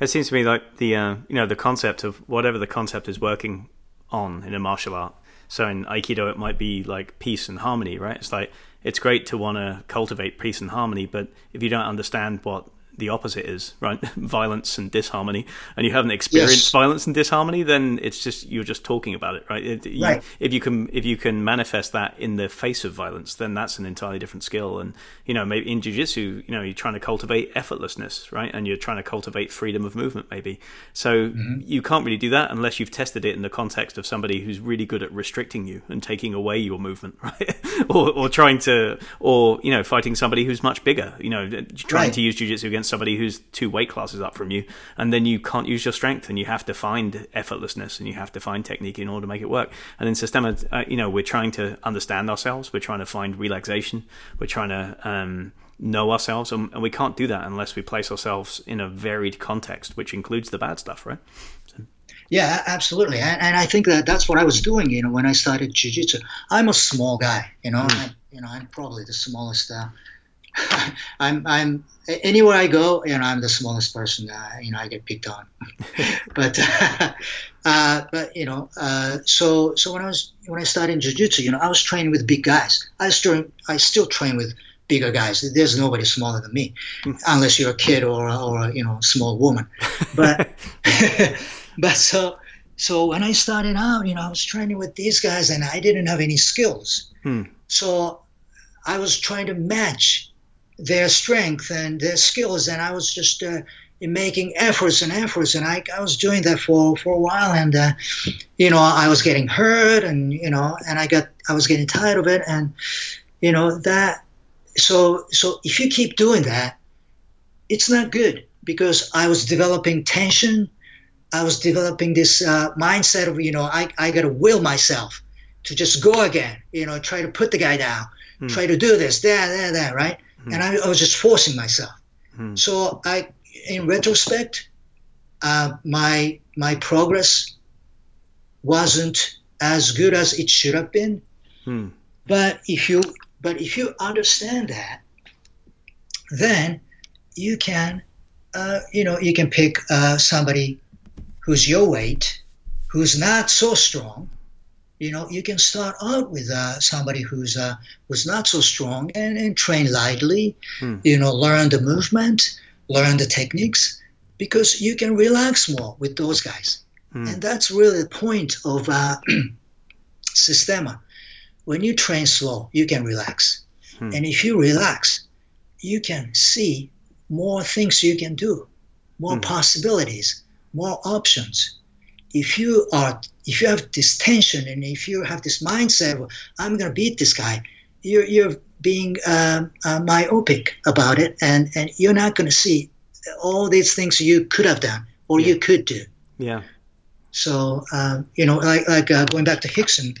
Speaker 2: it seems to me like the uh, you know the concept of whatever the concept is working on in a martial art. So in Aikido, it might be like peace and harmony, right? It's like it's great to want to cultivate peace and harmony, but if you don't understand what the opposite is, right, violence and disharmony, and you haven't experienced
Speaker 1: Yes.
Speaker 2: violence and disharmony, then it's just you're just talking about it, right? It- you-
Speaker 1: Right.
Speaker 2: if you can if you can manifest that in the face of violence, then that's an entirely different skill. And you know, maybe in jujitsu, you know, you're trying to cultivate effortlessness, right? And you're trying to cultivate freedom of movement, maybe. So mm-hmm. you can't really do that unless you've tested it in the context of somebody who's really good at restricting you and taking away your movement, right? or, or trying to, or you know, fighting somebody who's much bigger. You know, trying
Speaker 1: Right.
Speaker 2: to use jujitsu against somebody who's two weight classes up from you, and then you can't use your strength, and you have to find effortlessness, and you have to find technique in order to make it work. And in Systema, uh, you know, we're trying to understand ourselves, we're trying to find relaxation, we're trying to um, know ourselves, and, and we can't do that unless we place ourselves in a varied context, which includes the bad stuff, right?
Speaker 1: Yeah, absolutely, and, and I think that that's what I was doing. You know, when I started jiu-jitsu, I'm a small guy. You know, I, you know, I'm probably the smallest. Uh, I'm, I'm anywhere I go, you know, I'm the smallest person. Uh, you know, I get picked on. but, uh, but you know, uh, so so when I was when I started jiu-jitsu, you know, I was training with big guys. I still I still train with bigger guys. There's nobody smaller than me, unless you're a kid or or you know, a small woman. But but so so when I started out, you know, I was training with these guys and I didn't have any skills.
Speaker 2: Hmm.
Speaker 1: So I was trying to match their strength and their skills, and I was just uh, making efforts and efforts, and I, I was doing that for, for a while, and uh, you know I was getting hurt, and you know, and I got I was getting tired of it, and you know that. So so if you keep doing that, it's not good because I was developing tension. I was developing this uh, mindset of you know I I got to will myself to just go again, you know, try to put the guy down,
Speaker 2: Hmm.
Speaker 1: try to do this, that, that, that, right? And I, I was just forcing myself.
Speaker 2: Hmm.
Speaker 1: So I, in retrospect, uh, my my progress wasn't as good as it should have been.
Speaker 2: Hmm.
Speaker 1: But if you but if you understand that, then you can, uh, you know, you can pick uh, somebody who's your weight, who's not so strong. You know, you can start out with uh, somebody who's uh, who's not so strong and, and train lightly.
Speaker 2: Hmm.
Speaker 1: You know, learn the movement, learn the techniques, because you can relax more with those guys.
Speaker 2: Hmm.
Speaker 1: And that's really the point of uh, Systema. When you train slow, you can relax.
Speaker 2: Hmm.
Speaker 1: And if you relax, you can see more things you can do, more
Speaker 2: Hmm.
Speaker 1: possibilities, more options. If you are, if you have this tension and if you have this mindset, of, I'm going to beat this guy, you're you're being um, uh, myopic about it, and and you're not going to see all these things you could have done or
Speaker 2: Yeah.
Speaker 1: you could do.
Speaker 2: Yeah.
Speaker 1: So um, you know, like like uh, going back to Rickson.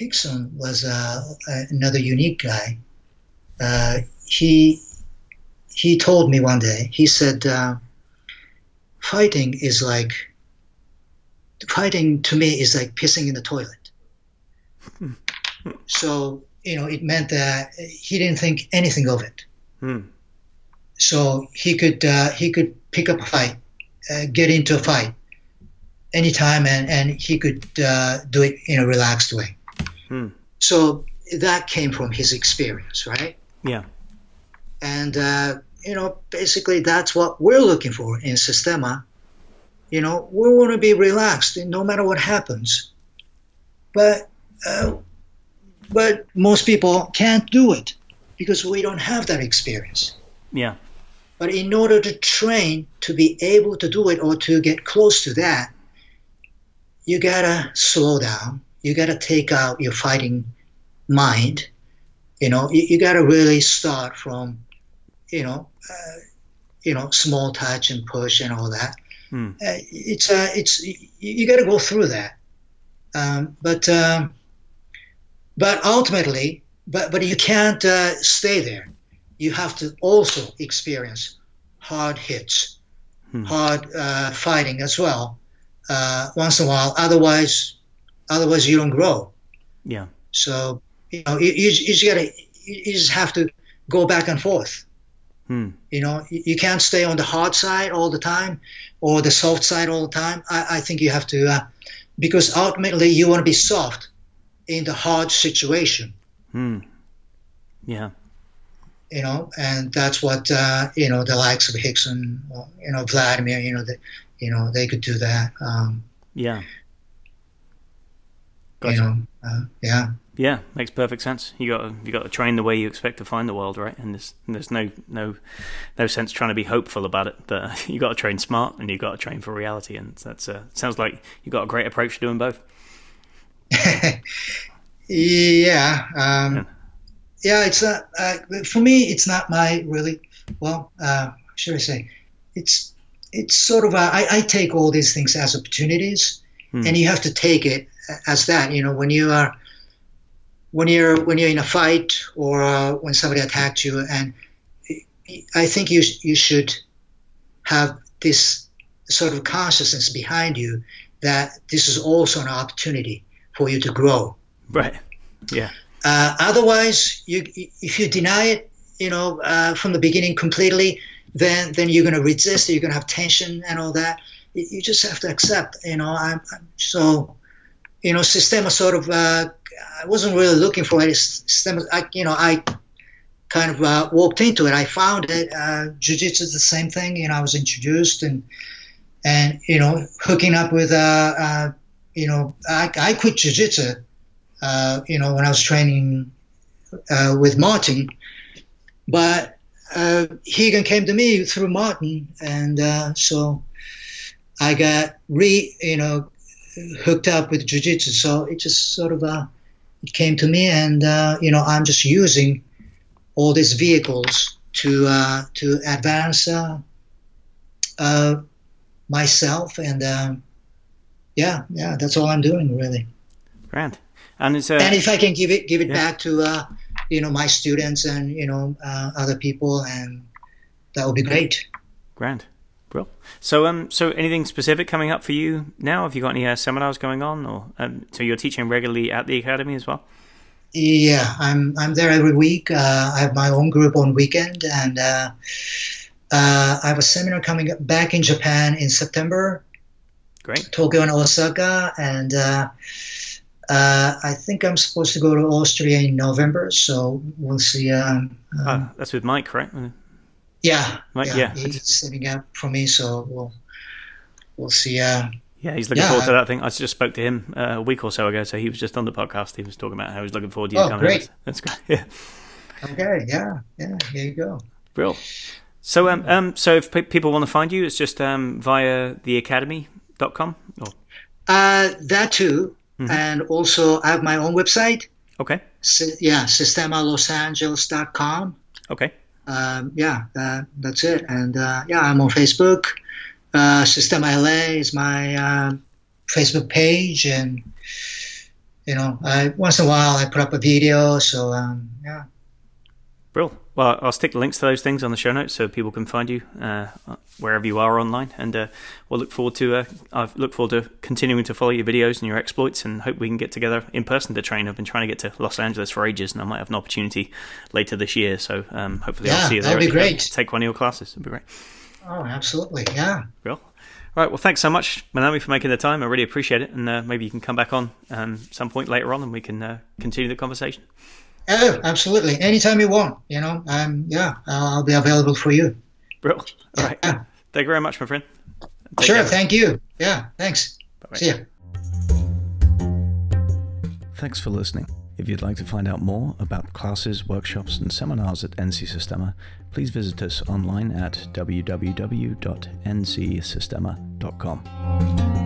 Speaker 1: Rickson was uh, another unique guy. Uh, he he told me one day. He said, uh, "Fighting is like fighting to me is like pissing in the toilet." so you know, it meant that he didn't think anything of it.
Speaker 2: Hmm.
Speaker 1: So he could uh, he could pick up a fight, uh, get into a fight anytime, and and he could uh, do it in a relaxed way.
Speaker 2: Hmm.
Speaker 1: So that came from his experience, right?
Speaker 2: Yeah.
Speaker 1: And uh, you know, basically, that's what we're looking for in Systema. You know, we want to be relaxed no matter what happens, but uh, but most people can't do it because we don't have that experience.
Speaker 2: Yeah.
Speaker 1: But in order to train to be able to do it or to get close to that, you gotta slow down. You gotta take out your fighting mind. You know, you, you gotta really start from, you know, uh, you know, small touch and push and all that.
Speaker 2: Hmm.
Speaker 1: Uh, it's uh, it's you, you gotta go through that. Um, but um, but ultimately, but but you can't uh, stay there you have to also experience hard hits,
Speaker 2: Hmm.
Speaker 1: hard uh, fighting as well, uh, once in a while. Otherwise, otherwise you don't grow.
Speaker 2: Yeah.
Speaker 1: So you know, you, you, you just gotta, you just have to go back and forth.
Speaker 2: Hmm.
Speaker 1: You know, you, can't stay on the hard side all the time or the soft side all the time. I, I think you have to, uh, because ultimately you want to be soft in the hard situation.
Speaker 2: Hmm. Yeah.
Speaker 1: you know, and that's what uh, you know the likes of Rickson, or, you know, Vladimir, you know, the, you know, they could do that. Um,
Speaker 2: Yeah.
Speaker 1: You know, uh, yeah,
Speaker 2: Yeah, makes perfect sense. You got you got to train the way you expect to find the world, right? And there's there's no no no sense trying to be hopeful about it. But you got to train smart, and you got to train for reality. And that's uh, sounds like you got a great approach to doing both.
Speaker 1: yeah, um,
Speaker 2: Yeah.
Speaker 1: yeah. It's not uh, for me. It's not my really well. Uh, should I say? It's it's sort of a, I, I take all these things as opportunities,
Speaker 2: Hmm.
Speaker 1: and you have to take it as that. You know, when you are when you're when you're in a fight or uh, when somebody attacked you, and I think you you should have this sort of consciousness behind you that this is also an opportunity for you to grow.
Speaker 2: Right. Yeah.
Speaker 1: Uh, otherwise, you if you deny it, you know, uh, from the beginning completely, then then you're going to resist. You're going to have tension and all that. You, you just have to accept. You know, I'm, I'm so. You know, Systema sort of. I wasn't really looking for it. Systema, I, you know, I kind of uh, walked into it. I found it. Uh, Jiu-Jitsu is the same thing. You know, I was introduced and and you know hooking up with uh, uh you know I, I quit Jiu-Jitsu uh, you know, when I was training uh, with Martin. But uh, Rigan came to me through Martin, and uh, so I got re, you know, hooked up with Jiu-Jitsu. So it just sort of uh, came to me, and uh, you know, I'm just using all these vehicles to uh, to advance uh, uh, myself, and um, yeah, yeah, that's all I'm doing really
Speaker 2: Grand. And it's uh,
Speaker 1: and if I can give it give it
Speaker 2: Yeah.
Speaker 1: back to uh, you know my students and you know uh, other people, and that would be great.
Speaker 2: grand. Brill. So um, so anything specific coming up for you now? Have you got any uh, seminars going on, or um, so you're teaching regularly at the academy as well?
Speaker 1: Yeah, I'm I'm there every week. Uh, I have my own group on weekend, and uh, uh, I have a seminar coming up back in Japan in September,
Speaker 2: Great.
Speaker 1: Tokyo and Osaka, and uh, uh, I think I'm supposed to go to Austria in November. So we'll see. Um,
Speaker 2: Ah, that's with Mike, right?
Speaker 1: Yeah,
Speaker 2: Mike,
Speaker 1: yeah,
Speaker 2: yeah.
Speaker 1: he's setting up for me. So we'll we'll see. Uh,
Speaker 2: Yeah, he's looking
Speaker 1: Yeah,
Speaker 2: forward to that thing. I just spoke to him uh, a week or so ago, so he was just on the podcast. He was talking about how he's looking forward to you
Speaker 1: Oh,
Speaker 2: coming.
Speaker 1: great.
Speaker 2: That's great. Yeah,
Speaker 1: okay, yeah, yeah. Here you go.
Speaker 2: real. So, um, um, so if pe- people want to find you, it's just um, via theacademy.com. Or
Speaker 1: Uh, that too,
Speaker 2: Mhm.
Speaker 1: and also I have my own website,
Speaker 2: Okay.
Speaker 1: Si- yeah, SystemaLosAngeles.com.
Speaker 2: Okay.
Speaker 1: Um, yeah, that's it. And uh, yeah, I'm on Facebook. Uh, Systema LA is my uh, Facebook page, and you know, I, once in a while I put up a video. So um, yeah.
Speaker 2: Brilliant. Well, I'll stick the links to those things on the show notes so people can find you uh, wherever you are online, and uh, we'll look forward to. Uh, I look forward to continuing to follow your videos and your exploits, and hope we can get together in person to train. I've been trying to get to Los Angeles for ages, and I might have an opportunity later this year. So um, hopefully,
Speaker 1: yeah,
Speaker 2: I'll see you there.
Speaker 1: That'd be great.
Speaker 2: Take one of your classes. It'd be great.
Speaker 1: Oh, absolutely. Yeah.
Speaker 2: Real. All right. Well, thanks so much, Manami, for making the time. I really appreciate it, and uh, maybe you can come back on um, some point later on, and we can uh, continue the conversation.
Speaker 1: Oh, absolutely. Anytime you want, you know. Um, yeah, I'll be available for you.
Speaker 2: Bro. All right. Yeah. Thank you very much, my friend.
Speaker 1: Take sure. Care. Thank you. Yeah. Thanks. Bye-bye. See ya.
Speaker 3: Thanks for listening. If you'd like to find out more about classes, workshops, and seminars at NC Systema, please visit us online at www.ncsystema.com.